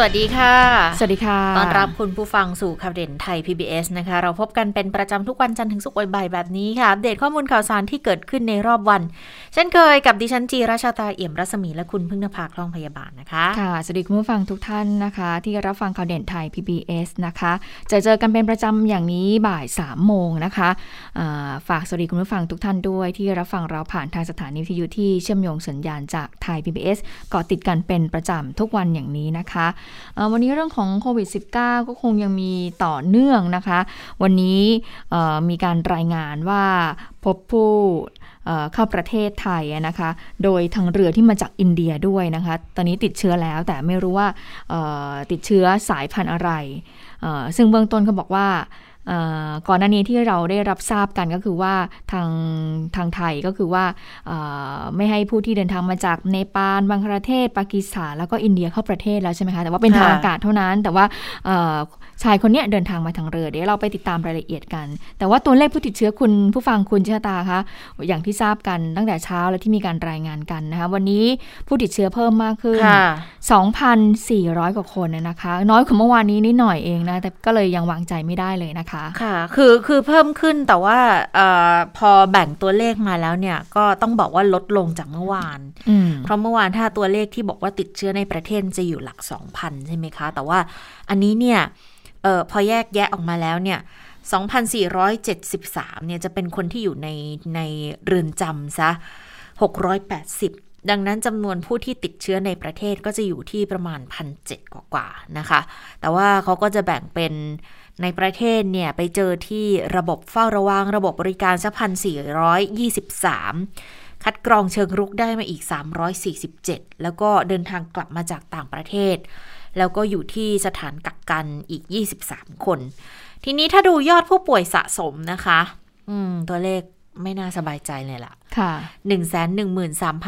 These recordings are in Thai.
สวัสดีค่ะ สวัสดีค่ะต้อนรับคุณผู้ฟังสู่ข่าวเด่นไทย PBS นะคะ เราพบกันเป็นประจำทุกวันจันทร์ถึงศุกร์บ่ายๆแบบนี้ค่ะ อัปเดตข้อมูลข่าวสารที่เกิดขึ้นในรอบวัน เช่นเคยกับดิฉันจีราชาตาเอี่ยมรัศมีและคุณพึ่งนภาคล่องพยาบาลนะคะ ค่ะ สวัสดีคุณผู้ฟังทุกท่านนะคะ ที่รับฟังข่าวเด่นไทย PBS นะคะ จะเจอกันเป็นประจำอย่างนี้บ่าย3โมงนะคะะฝากสวัสดีคุณผู้ฟังทุกท่านด้วย ที่รับฟังเราผ่านทางสถานีวิทยุที่เชื่อมโยงสัญญาณจากไทย PBS เกาะติดกันเป็นประจำทุกวันอย่างนี้นะคะะวันนี้เรื่องของโควิด -19 ก็คงยังมีต่อเนื่องนะคะ วันนี้มีการรายงานว่าพบผู้เข้าประเทศไทยนะคะ โดยทางเรือที่มาจากอินเดียด้วยนะคะ ตอนนี้ติดเชื้อแล้วแต่ไม่รู้ว่าติดเชื้อสายพันธุ์อะไร ซึ่งเบื้องต้นเขาบอกว่า ก่อนหน้านี้ที่เราได้รับทราบกันก็คือว่าทางทางไทยก็คือว่าไม่ให้ผู้ที่เดินทางมาจากเนปาลบังคลาเทศ ปากีสถานแล้วก็อินเดียเข้าประเทศแล้วใช่ไหมคะแต่ว่าเป็นทางอากาศเท่านั้น แต่ว่าชายคนนี้เดินทางมาทางเรือเดี๋ยวเราไปติดตามรายละเอียดกัน แต่ว่าตัวเลขผู้ติดเชื้อคุณผู้ฟังคุณชะตาคะอย่างที่ทราบกันตั้งแต่เช้าแล้วที่มีการรายงานกันนะคะวันนี้ผู้ติดเชื้อเพิ่มมากขึ้น 2,400 กว่าคนนะคะ น้อยกว่าเมื่อวานนี้นิดหน่อยเองนะแต่ก็เลยยังวางใจไม่ได้เลยนะคะค่ะ คือคือเพิ่มขึ้นแต่ว่าอพอแบ่งตัวเลขมาแล้วเนี่ย ก็ต้องบอกว่าลดลงจากเมื่อวาน เพราะเมื่อวานถ้าตัวเลขที่บอกว่าติดเชื้อในประเทศจะอยู่หลัก 2,000 ใช่ไหมคะ แต่ว่าอันนี้เนี่ยออพอแยกแยะออกมาแล้วเนี่ย2,473 เนี่ยจะเป็นคนที่อยู่ในในเรือนจำซะ 680 ดังนั้นจำนวนผู้ที่ติดเชื้อในประเทศก็จะอยู่ที่ประมาณ 1,700 กว่าๆนะคะ แต่ว่าเขาก็จะแบ่งเป็น ในประเทศเนี่ยไปเจอที่ระบบเฝ้าระวังระบบบริการสักพันสี่ร้อยยี่สิบสามคัดกรองเชิงรุกได้มาอีก 347 แล้วก็เดินทางกลับมาจากต่างประเทศ แล้วก็อยู่ที่สถานกักกันอีก 23 คน ทีนี้ถ้าดูยอดผู้ป่วยสะสมนะคะ อืม ตัวเลขไม่น่าสบายใจเลยล่ะ ค่ะ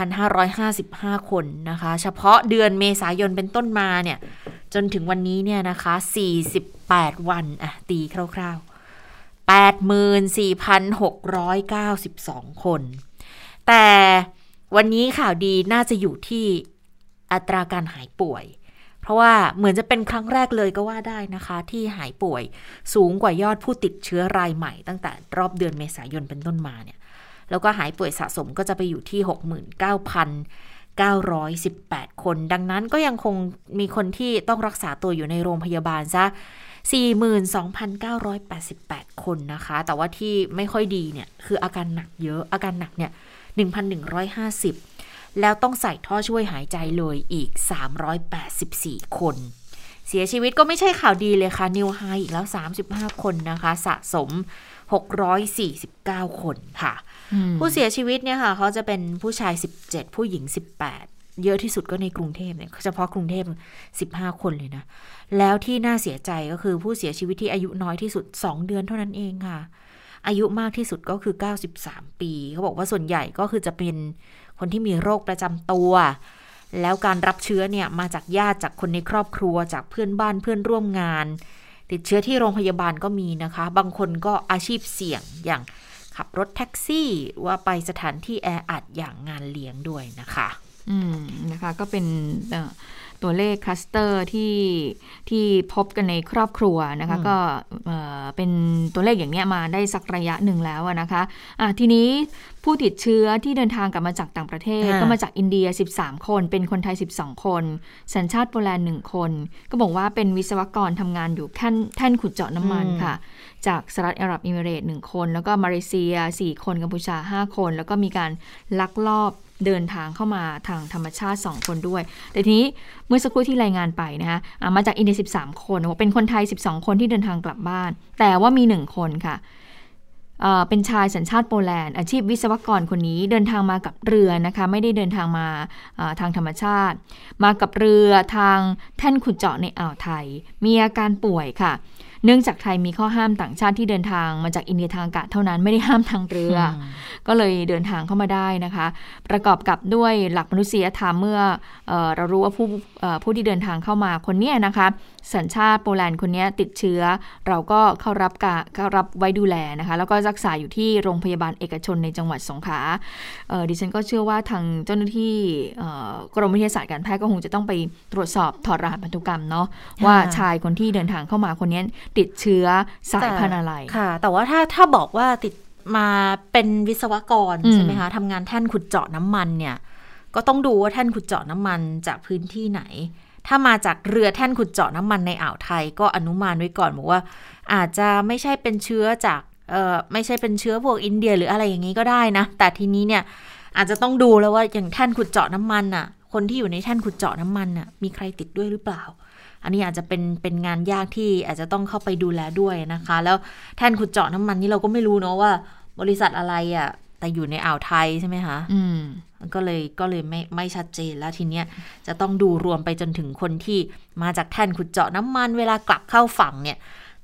113,555 คนนะคะ เฉพาะเดือนเมษายนเป็นต้นมาเนี่ย จนถึงวันนี้เนี่ยนะคะ 48 วันอะตีคร่าวๆ 84,692 คน แต่วันนี้ข่าวดีน่าจะอยู่ที่อัตราการหายป่วย เพราะว่าเหมือนจะเป็นครั้งแรกเลยก็ว่าได้นะคะ ที่หายป่วยสูงกว่ายอดผู้ติดเชื้อรายใหม่ ตั้งแต่รอบเดือนเมษายนเป็นต้นมาเนี่ย แล้วก็หายป่วยสะสมก็จะไปอยู่ที่ 69,918 คน ดังนั้นก็ยังคงมีคนที่ต้องรักษาตัวอยู่ในโรงพยาบาลซะ 42,988 คนนะคะ แต่ว่าที่ไม่ค่อยดีเนี่ย คืออาการหนักเยอะ อาการหนักเนี่ย 1,150 แล้วต้องใส่ท่อช่วยหายใจเลยอีก 384 คน เสียชีวิตก็ไม่ใช่ข่าวดีเลยค่ะ นิวไฮอีกแล้ว 35 คนนะคะ สะสม 649 คนค่ะ ผู้เสียชีวิตเนี่ยค่ะ เขาจะเป็นผู้ชาย 17 ผู้หญิง 18 เยอะที่สุดก็ในกรุงเทพเนี่ยเฉพาะกรุงเทพ 15 คนเลยนะ แล้วที่น่าเสียใจก็คือผู้เสียชีวิตที่อายุน้อยที่สุด 2 เดือนเท่านั้นเองค่ะ อายุมากที่สุดก็คือ 93 ปี เขาบอกว่าส่วนใหญ่ก็คือจะเป็นคนที่มีโรคประจำตัว แล้วการรับเชื้อเนี่ยมาจากญาติจากคนในครอบครัวจากเพื่อนบ้านเพื่อนร่วมงาน ติดเชื้อที่โรงพยาบาลก็มีนะคะ บางคนก็อาชีพเสี่ยงอย่างขับรถแท็กซี่ว่าไปสถานที่แออัดอย่างงานเลี้ยงด้วยนะคะ อืมนะคะก็เป็นตัวเลขคลัสเตอร์ที่ที่พบกันในครอบครัวนะคะ ก็เป็นตัวเลขอย่างนี้มาได้สักระยะหนึ่งแล้วนะคะะทีนี้ผู้ติดเชื้อที่เดินทางกลับมาจากต่างประเทศ ก็มาจากอินเดีย 13 คน เป็นคนไทย 12 คน สัญชาติโปแลนด์หนึ่งคน ก็บอกว่าเป็นวิศวกรทำงานอยู่แท่นแท่นขุดเจาะน้ำมันค่ะ จากสหรัฐอาหรับอิมิเรตหนึ่งคน แล้วก็มาเลเซีย 4 คนกัมพูชา 5 คน แล้วก็มีการลักลอบ เดินทางเข้ามาทางธรรมชาติ 2 คนด้วย แต่ทีนี้เมื่อสักครู่ที่รายงานไปนะคะมาจากอินเดีย 13 คนเป็นคนไทย 12 คนที่เดินทางกลับบ้าน แต่ว่ามี 1 คนค่ะเป็นชายสัญชาติโปแลนด์อาชีพวิศวกรคนนี้เดินทางมากับเรือนะคะ ไม่ได้เดินทางมาทางธรรมชาติ มากับเรือทางแท่นขุดเจาะในอ่าวไทย มีอาการป่วยค่ะ เนื่องจากไทยมีข้อห้ามต่างชาติที่เดินทางมาจากอินเดียทางอากาศเท่านั้นไม่ได้ห้ามทางเรืออก็เลยเดินทางเข้ามาได้นะคะ ประกอบกับด้วยหลักมนุษยธรรมเมื่อเออเรารู้ว่าผู้เอ่อผู้ที่เดินทางเข้ามาคนเนี้ยนะคะ สัญชาติโปแลนด์คนเนี้ยติดเชื้อ เราก็เข้ารับการเข้ารับไว้ดูแลนะคะ แล้วก็รักษาอยู่ที่โรงพยาบาลเอกชนในจังหวัดสงขลาเอ่อดิฉันก็เชื่อว่าทางเจ้าหน้าที่เอ่อกรมวิทยาศาสตร์การแพทย์ก็คงจะต้องไปตรวจสอบถอดรหัสพันธุกรรมเนาะว่าชายคนที่เดินทางเข้ามาคนนี้ติดเชื้อสายพันธุ์อะไรค่ะ แต่ว่าถ้าถ้าบอกว่าติดมาเป็นวิศวกรอืมใช่ไหมคะทำงานแท่นขุดเจาะน้ำมันเนี่ย ก็ต้องดูว่าแท่นขุดเจาะน้ำมันจากพื้นที่ไหน ถ้ามาจากเรือแท่นขุดเจาะน้ำมันในอ่าวไทย ก็อนุมานไว้ก่อนบอกว่า อาจจะไม่ใช่เป็นเชื้อจากเอ่อไม่ใช่เป็นเชื้อพวกอินเดียหรืออะไรอย่างนี้ก็ได้นะ แต่ทีนี้เนี่ยอาจจะต้องดูแล้วว่าอย่างแท่นขุดเจาะน้ำมันน่ะ คนที่อยู่ในแท่นขุดเจาะน้ำมันน่ะมีใครติดด้วยหรือเปล่า อันนี้อาจจะเป็นเป็นงานยากที่อาจจะต้องเข้าไปดูแลด้วยนะคะ แล้วแท่นขุดเจาะน้ำมันนี่เราก็ไม่รู้เนาะว่า บริษัทอะไรอะ่ะแต่อยู่ในอ่าวไทยใช่ไหมคะอืมมันก็เลยก็เลยไม่ไม่ชัดเจนแล้วทีเนี้ยจะต้องดูรวมไปจนถึงคนที่มาจากแท่นขุดเจาะน้ำมัน เวลากลับเข้าฝั่งเนี่ย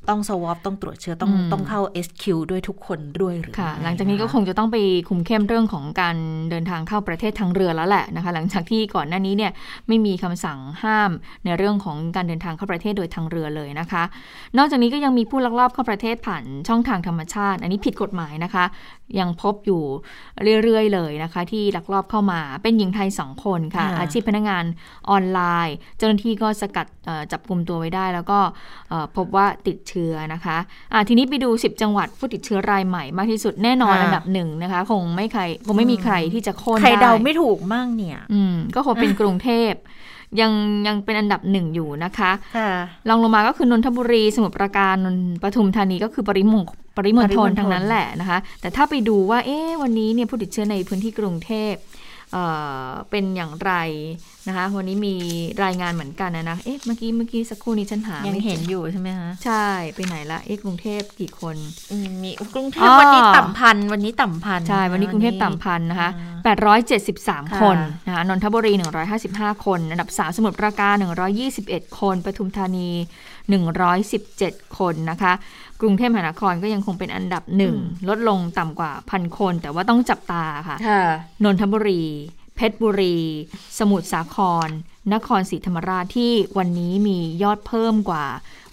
ต้องสวอปต้องตรวจเชื้อต้องอืมต้องเข้า SQ ด้วยทุกคนด้วยหรือค่ะไม่หลังจากนี้ก็ะคงจะต้องไปคุมเข้มเรื่องของการเดินทางเข้าประเทศทางเรือแล้วแหละนะคะ หลังจากที่ก่อนหน้านี้เนี่ยไม่มีคำสั่งห้ามในเรื่องของการเดินทางเข้าประเทศโดยทางเรือเลยนะคะ นอกจากนี้ก็ยังมีผู้ลักลอบเข้าประเทศผ่านช่องทางธรรมชาติ อันนี้ผิดกฎหมายนะคะยังพบอยู่เรื่อย ๆ เลยนะคะ ที่ลักลอบเข้ามาเป็นหญิงไทยสองคนค่ะค่ะอาชีพพนักงานออนไลน์ เจ้าหน้าที่ก็สกัดเอ่อจับกลุ่มตัวไว้ได้ แล้วก็เอ่อพบว่าติดเชื้อนะคะอะทีนี้ไปดู 10 จังหวัดผู้ติดเชื้อรายใหม่มากที่สุดแน่นอนค่ะอันดับหนึ่งนะคะ คงไม่ใครคงไม่มีใครที่จะโค่นใครได้เดาไม่ถูกมั่งเนี่ย อืมก็คงเป็นกรุงเทพยังยังเป็นอันดับหนึ่งอยู่นะคะค่ะรองลงมาก็คือนนทบุรี สมุทรปราการนนปทุมธานีก็คือปริมงปริมณ ปริมณฑลทั้งนั้นแหละนะคะ แต่ถ้าไปดูว่าเอ๊ะวันนี้เนี่ยผู้ติดเชื้อในพื้นที่กรุงเทพเอ่อเป็นอย่างไร นะคะ วันนี้มีรายงานเหมือนกันนะนะเอ๊ะเมื่อกี้เมื่อกี้สักครู่นี้ฉันหายังไม่เห็นจออยู่ใช่ไหมคะใช่ไปไหนละเอ๊ะกรุงเทพกี่คนอืมมีกรุงเทอ๋พอวันนี้ต่ำพันวันนี้ต่ำพันใช่วันนี้กรุงเทพต่ำพันนะคะอ่า873ค่ะคนนะคะนนทบุรี 155 คนอันดับ 3 สมุทรปราการ 121 คนปทุมธานี 117 คนนะคะ กรุงเทพมหานครก็ยังคงเป็นอันดับหนึ่งลดลงต่ำกว่าพันคน แต่ว่าต้องจับตาค่ะค่ะนนทบุรี เพชรบุรี สมุทรสาคร นครศรีธรรมราชที่วันนี้มียอดเพิ่มกว่า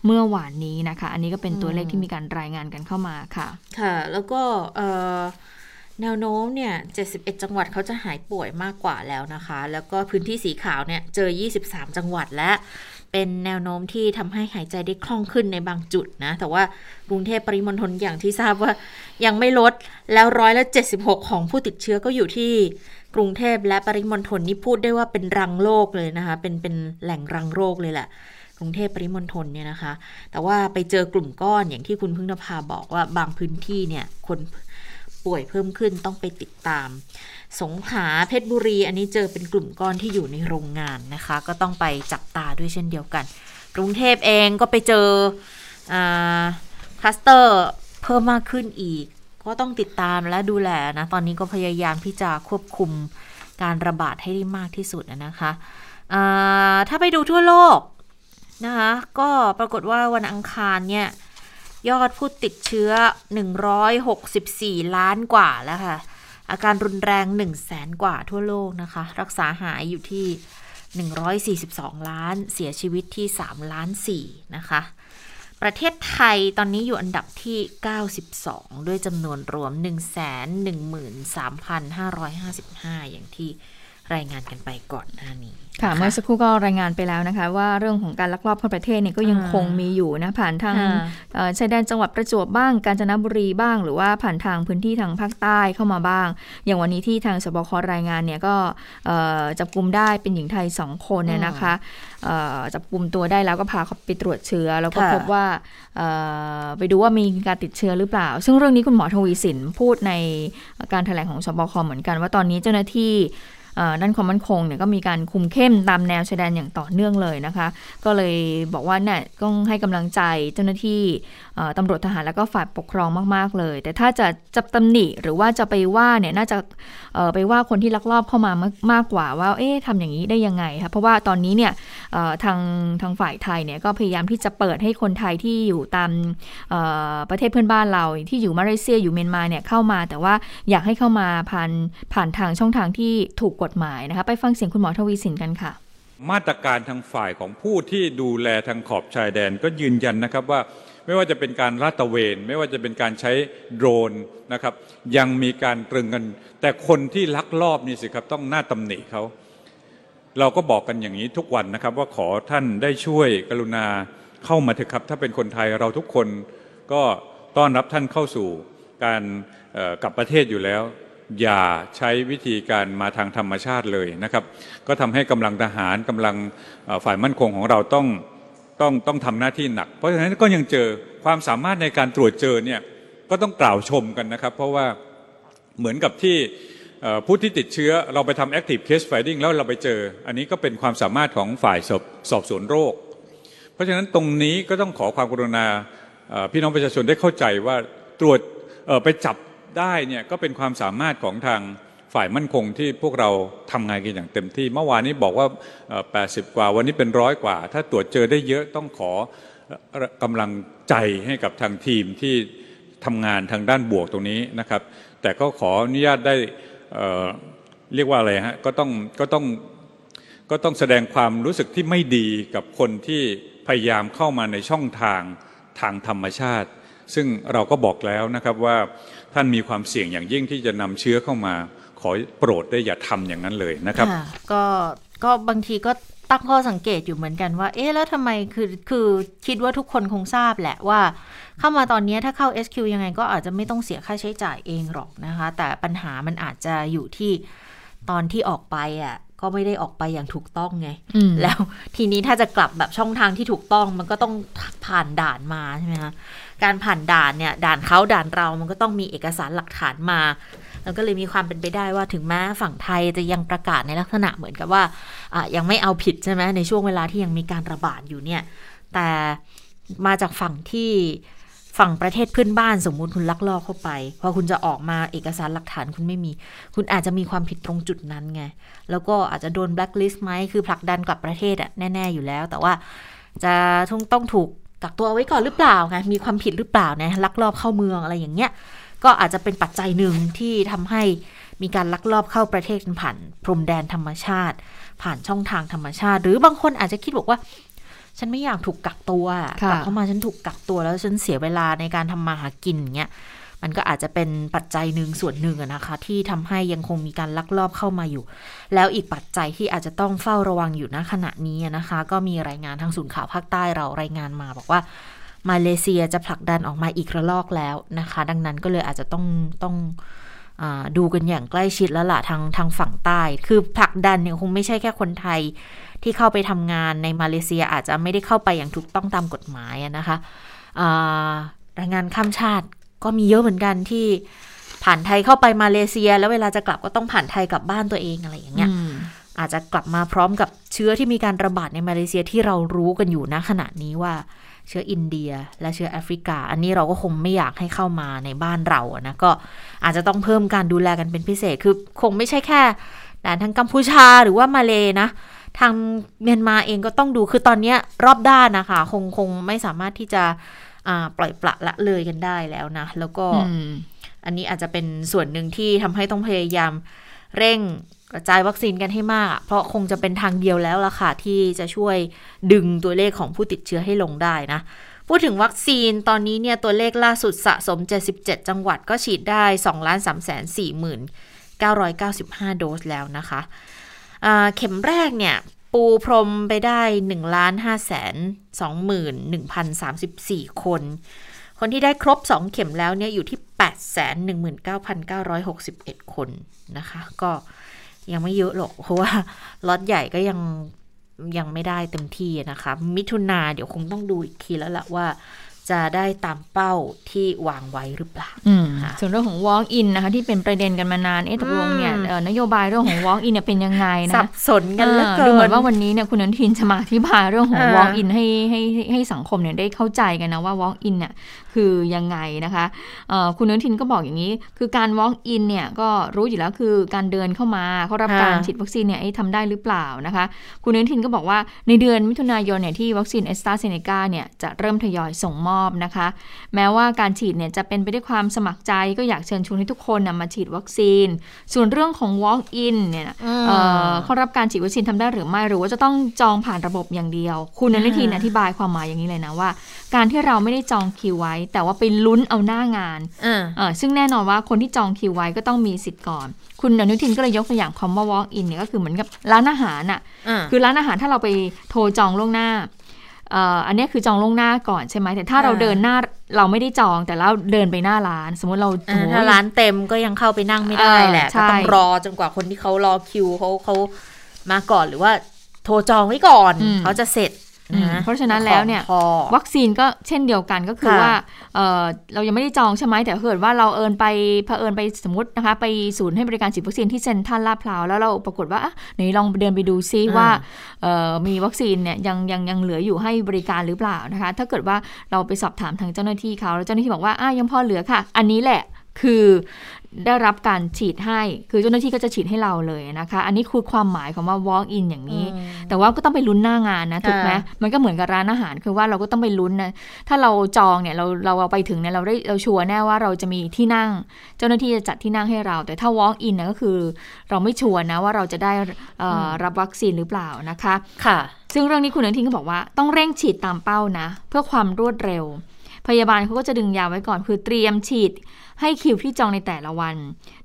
เมื่อวานนี้นะคะ อันนี้ก็เป็นตัวเลขที่มีการรายงานกันเข้ามาค่ะ ค่ะ แล้วก็เแนวโน้มเนี่ย 71 จังหวัดเขาจะหายป่วยมากกว่าแล้วนะคะ แล้วก็พื้นที่สีขาวเนี่ย เจอ 23 จังหวัดและ เป็นแนวโน้มที่ทำให้หายใจได้คล่องขึ้นในบางจุดนะ แต่ว่ากรุงเทพปริมณฑลอย่างที่ทราบว่ายังไม่ลด แล้วร้อยละ76 ของผู้ติดเชื้อก็อยู่ที่ กรุงเทพและปริมณฑลนี่พูดได้ว่าเป็นรังโลกเลยนะคะ เป็นเป็นแหล่งรังโรคเลยแหละ กรุงเทพปริมณฑลเนี่ยนะคะ แต่ว่าไปเจอกลุ่มก้อนอย่างที่คุณพึ่งนภาบอกว่าบางพื้นที่เนี่ยคนป่วยเพิ่มขึ้นต้องไปติดตาม สงขลาเพชรบุรี อันนี้เจอเป็นกลุ่มก้อนที่อยู่ในโรงงานนะคะ ก็ต้องไปจับตาด้วยเช่นเดียวกัน กรุงเทพเองก็ไปเจออคลัสเตอร์เพิ่มมากขึ้นอีก ก็ต้องติดตามและดูแลนะ ตอนนี้ก็พยายามที่จะควบคุมการระบาดให้ได้มากที่สุดนะคะถ้าไปดูทั่วโลกนะคะ ก็ปรากฏว่าวันอังคารเนี่ย ยอดผู้ติดเชื้อ 164 ล้านกว่าแล้วค่ะ อาการรุนแรง 1 0 0 0 0แกว่าทั่วโลกนะคะ รักษาหายอยู่ที่ 142 ล้าน เสียชีวิตที่ 3 ล้าน4นะคะ ประเทศไทยตอนนี้อยู่อันดับที่ 92 ด้วยจำนวนรวม 113,555 อย่างที่ รายงานกันไปก่อนหน้านี้ค่ะนเมื่อสักครู่ก็รายงานไปแล้วนะคะ ว่าเรื่องของการลักลอบเข้าประเทศเนี่ยก็ยังอ่าคงมีอยู่นะผ่านทางค่ะเอ่อชายแดนจังหวัดประจวบบ้าง กาญจนบุรีบ้าง หรือว่าผ่านทางพื้นที่ทางภาคใต้เข้ามาบ้าง อย่างวันนี้ที่ทางสบครายงานเนี่ยก็เอ่อจับกลุ่มได้เป็นหญิงไทยสองคนเนี่ยนะคะเอ่อจับกลุ่มตัวได้แล้วก็พาเขาไปตรวจเชื้อ แล้วก็ค่ะพบว่าเอ่อไปดูว่ามีการติดเชื้อหรือเปล่า ซึ่งเรื่องนี้คุณหมอทวีสินพูดในการแถลงของสบคเหมือนกัน ว่าตอนนี้เจ้าหน้าที่ ด้านความมั่นคงเนี่ยก็มีการคุมเข้มตามแนวชายแดนอย่างต่อเนื่องเลยนะคะ ก็เลยบอกว่าเนี่ยต้องให้กำลังใจเจ้าหน้าที่ตำรวจทหารแล้วก็ฝ่ายปกครองมาก ๆ เลย แต่ถ้าจะจับตำหนิหรือว่าจะไปว่าเนี่ยน่าจะไปว่าคนที่ลักลอบเข้ามามากกว่าว่าเอ๊ะทำอย่างนี้ได้ยังไงคะเพราะว่าตอนนี้เนี่ยทางทางฝ่ายไทยเนี่ยก็พยายามที่จะเปิดให้คนไทยที่อยู่ตามประเทศเพื่อนบ้านเราที่อยู่มาเลเซียอยู่เมียนมาเนี่ยเข้ามา แต่ว่าอยากให้เข้ามาผ่านผ่านทางช่องทางที่ถูกกฎหมายนะคะไปฟังเสียงคุณหมอทวีสินกันค่ะ มาตรการทางฝ่ายของผู้ที่ดูแลทางขอบชายแดนก็ยืนยันนะครับว่า ไม่ว่าจะเป็นการลาดตระเวน ไม่ว่าจะเป็นการใช้โดรนนะครับยังมีการตรึงกัน แต่คนที่ลักลอบนี่สิครับต้องหน้าตำหนิเขาเราก็บอกกันอย่างนี้ทุกวันนะครับว่าขอท่านได้ช่วยกรุณาเข้ามาเถอะครับ ถ้าเป็นคนไทยเราทุกคนก็ต้อนรับท่านเข้าสู่การกลับประเทศอยู่แล้ว อย่าใช้วิธีการมาทางธรรมชาติเลยนะครับ ก็ทำให้กำลังทหารกำลังฝ่ายมั่นคงของเราต้อง ต้องต้องทำหน้าที่หนัก เพราะฉะนั้นก็ยังเจอความสามารถในการตรวจเจอเนี่ยก็ต้องกล่าวชมกันนะครับ เพราะว่าเหมือนกับที่ผู้ที่ติดเชื้อเราไปทำ active case finding แล้วเราไปเจอ อันนี้ก็เป็นความสามารถของฝ่ายสอบสอบสวนโรค เพราะฉะนั้นตรงนี้ก็ต้องขอความกรุณาพี่น้องประชาชนได้เข้าใจว่าตรวจไปจับได้เนี่ยก็เป็นความสามารถของทาง ฝ่ายมั่นคงที่พวกเราทำงานกันอย่างเต็มที่ เมื่อวานนี้บอกว่า 80 กว่า วันนี้เป็นร้อยกว่า ถ้าตรวจเจอได้เยอะต้องขอกำลังใจให้กับทางทีมที่ทำงานทางด้านบวกตรงนี้นะครับ แต่ก็ขออนุญาตได้เรียกว่าอะไรฮะก็ต้องก็ต้องก็ต้องแสดงความรู้สึกที่ไม่ดีกับคนที่พยายามเข้ามาในช่องทางทางธรรมชาติ ซึ่งเราก็บอกแล้วนะครับว่าท่านมีความเสี่ยงอย่างยิ่งที่จะนำเชื้อเข้ามา ขอโปรดได้อย่าทำอย่างนั้นเลยนะครับ ก็ก็บางทีก็ตั้งข้อสังเกตอยู่เหมือนกันว่า เอ๊ะ แล้วทำไมคือคือคิดว่าทุกคนคงทราบแหละว่า เข้ามาตอนนี้ถ้าเข้า SQ ยังไงก็อาจจะไม่ต้องเสียค่าใช้จ่ายเองหรอกนะคะ แต่ปัญหามันอาจจะอยู่ที่ตอนที่ออกไปอะก็ไม่ได้ออกไปอย่างถูกต้องไง แล้วทีนี้ถ้าจะกลับแบบช่องทางที่ถูกต้องมันก็ต้องผ่านด่านมาใช่ไหมคะ การผ่านด่านเนี่ยด่านเขาด่านเรามันก็ต้องมีเอกสารหลักฐานมา แล้วก็เลยมีความเป็นไปได้ว่าถึงแม้ฝั่งไทยจะยังประกาศในลักษณะเหมือนกับว่ายังไม่เอาผิดใช่ไหมในช่วงเวลาที่ยังมีการระบาดอยู่เนี่ย แต่มาจากฝั่งที่ฝั่งประเทศเพื่อนบ้านสมมุติคุณลักลอบเข้าไป พอคุณจะออกมาเอกสารหลักฐานคุณไม่มี คุณอาจจะมีความผิดตรงจุดนั้นไง แล้วก็อาจจะโดนแบล็คลิสต์ไหมคือผลักดันกลับประเทศอะแน่ ๆ อยู่แล้ว แต่ว่าจะต้องต้องถูกกักตัวไว้ก่อนหรือเปล่าไงมีความผิดหรือเปล่านะลักลอบเข้าเมืองอะไรอย่างเงี้ย ก็อาจจะเป็นปัจจัยหนึ่งที่ทำให้มีการลักลอบเข้าประเทศผ่านพรมแดนธรรมชาติ ผ่านช่องทางธรรมชาติ หรือบางคนอาจจะคิดบอกว่า ฉันไม่อยากถูกกักตัวกลับเข้ามาฉันถูกกักตัวแล้วฉันเสียเวลาในการทำมาหากินเงี้ยมันก็อาจจะเป็นปัจจัยหนึ่งส่วนหนึ่งนะคะ ที่ทำให้ยังคงมีการลักลอบเข้ามาอยู่ แล้วอีกปัจจัยที่อาจจะต้องเฝ้าระวังอยู่ณขณะนี้นะคะ ก็มีรายงานทางศูนย์ข่าวภาคใต้เรารายงานมา บอกว่า มาเลเซียจะผลักดันออกมาอีกระลอกแล้วนะคะ ดังนั้นก็เลยอาจจะต้องต้องอดูกันอย่างใกล้ชิดแล้วล่ะทางทางฝั่งใต้ คือผลักดันเนี่ยคงไม่ใช่แค่คนไทยที่เข้าไปทำงานในมาเลเซียอาจจะไม่ได้เข้าไปอย่างถูกต้องตามกฎหมายนะคะแรงงานข้ามชาติก็มีเยอะเหมือนกันที่ผ่านไทยเข้าไปมาเลเซีย แล้วเวลาจะกลับก็ต้องผ่านไทยกลับบ้านตัวเองอะไรอย่างเงี้ยอาจจะกลับมาพร้อมกับเชื้อที่มีการระบาดในมาเลเซียที่เรารู้กันอยู่นะขณะนี้ว่า เชื้ออินเดีย และเชื้อแอฟริกา อันนี้เราก็คงไม่อยากให้เข้ามาในบ้านเราอะนะก็อาจจะต้องเพิ่มการดูแลกันเป็นพิเศษคือคงไม่ใช่แค่ด่านทางกัมพูชาหรือว่ามาเลนะ ทางเมียนมาเองก็ต้องดูคือตอนนี้รอบด้านนะคะคงคงไม่สามารถที่จะปล่อยปละละเลยกันได้แล้วนะ แล้วก็อันนี้อาจจะเป็นส่วนหนึ่งที่ทำให้ต้องพยายามเร่ง กระจายวัคซีนกันให้มาก เพราะคงจะเป็นทางเดียวแล้วล่ะค่ะ ที่จะช่วยดึงตัวเลขของผู้ติดเชื้อให้ลงได้นะ พูดถึงวัคซีนตอนนี้เนี่ยตัวเลขล่าสุดสะสม 77 จังหวัดก็ฉีดได้2ล้าน3แสน4หมื่น995 โดสแล้วนะคะเข็มแรกเนี่ยปูพรมไปได้1ล้าน5แสน2หมื่น1,034 คน คนที่ได้ครบ 2 เข็มแล้วเนี่ยอยู่ที่8แสน19,961 คนนะคะ ก็ ยังไม่เยอะหรอก เพราะว่าล็อตใหญ่ก็ยังยังไม่ได้เต็มที่นะคะ มิถุนาเดี๋ยวคงต้องดูอีกทีแล้วละว่าจะได้ตามเป้าที่วางไว้หรือเปล่าอืมค่ะส่วนเรื่องของ walk in นะคะ ที่เป็นประเด็นกันมานาน เอ๊ะตกลงเนี่ยอืมเอ่อนโยบายเรื่องของ walk in เนี่ยเป็นยังไงนะสับสนกันเหลืออ่าเกินดูเหมือนว่าวันนี้เนี่ยคุณอนุทินจะมาอธิบายเรื่องของอ่า walk in ให้ให้ให้ให้สังคมเนี่ยได้เข้าใจกันนะว่า walk in เนี่ย คือยังไงนะคะเอ่อคุณอนุทินก็บอกอย่างนี้ คือการ walk in เนี่ยก็รู้อยู่แล้วคือการเดินเข้ามาเขารับการฉีดวัคซีนเนี่ยเอ๊ะทำได้หรือเปล่านะคะ คุณอนุทินก็บอกว่าในเดือนมิถุนายนเนี่ยที่วัคซีนเอสตราเซเนกาเนี่ยจะเริ่มทยอยส่งมอบนะคะ แม้ว่าการฉีดเนี่ยจะเป็นไปด้วยความสมัครใจก็อยากเชิญชวนให้ทุกคนนะมาฉีดวัคซีน ส่วนเรื่องของ walk in เนี่ยนะอืมเอ่อเขารับการฉีดวัคซีนทำได้หรือไม่หรือว่าจะต้องจองผ่านระบบอย่างเดียว คุณอนุทินอ่าอธิบายความหมายอย่างนี้เลยนะว่า การที่เราไม่ได้จองคิวไว้แต่ว่าไปลุ้นเอาหน้างานอ่าเอ่อซึ่งแน่นอนว่าคนที่จองคิวไว้ก็ต้องมีสิทธิ์ก่อน คุณอนุทินก็เลยยกตัวอย่างคำว่า walk in เนี่ยก็คือเหมือนกับร้านอาหารน่ะอ่าคือร้านอาหารถ้าเราไปโทรจองล่วงหน้าเอ่ออันเนี้ยคือจองล่วงหน้าก่อนใช่ไหมแต่ถ้าเราอ่าเดินหน้าเราไม่ได้จองแต่เราเดินไปหน้าร้าน สมมติเราอ่าโอ้โหถ้าร้านเต็มก็ยังเข้าไปนั่งไม่ได้แหละเออใช่ก็ต้องรอจนกว่าคนที่เขารอคิวเขาเขามาก่อนหรือว่าโทรจองไว้ก่อนเขาจะเสร็จอืมนะ เพราะฉะนั้นแล้วเนี่ยของพอวัคซีนก็เช่นเดียวกันก็คือค่ะว่าเอ่อเรายังไม่ได้จองใช่ไหมแต่ถ้าเกิดว่าเราเอินไปเผอิญไปสมมตินะคะไปศูนย์ให้บริการฉีดวัคซีนที่เซ็นทรัลลาดพร้าวแล้วเราปรากฏว่าอะไหนลองเดินไปดูซิว่าเอ่อมีวัคซีนเนี่ยยังยังยังเหลืออยู่ให้บริการหรือเปล่านะคะ ถ้าเกิดว่าเราไปสอบถามทางเจ้าหน้าที่เขาแล้วเจ้าหน้าที่บอกว่าอะยังพอเหลือค่ะ อันนี้แหละคือ ได้รับการฉีดให้ คือเจ้าหน้าที่ก็จะฉีดให้เราเลยนะคะ อันนี้คือความหมายของว่า walk in อย่างนี้ แต่ว่าก็ต้องไปลุ้นหน้างานนะถูกไหมค่ะมันก็เหมือนกับร้านอาหารคือว่าเราก็ต้องไปลุ้นนะถ้าเราจองเนี่ยเราเราเอาไปถึงเนี่ยเราได้เราชัวร์แน่ว่าเราจะมีที่นั่ง เจ้าหน้าที่จะจัดที่นั่งให้เรา แต่ถ้า walk in นะก็คือ เราไม่ชัวร์นะว่าเราจะได้เอ่ออรับวัคซีนหรือเปล่านะคะค่ะ ซึ่งเรื่องนี้คุณอนุทินก็บอกว่าต้องเร่งฉีดตามเป้านะ เพื่อความรวดเร็ว พยาบาลเขาก็จะดึงยาวไว้ก่อนคือเตรียมฉีด ให้คิวที่จองในแต่ละวัน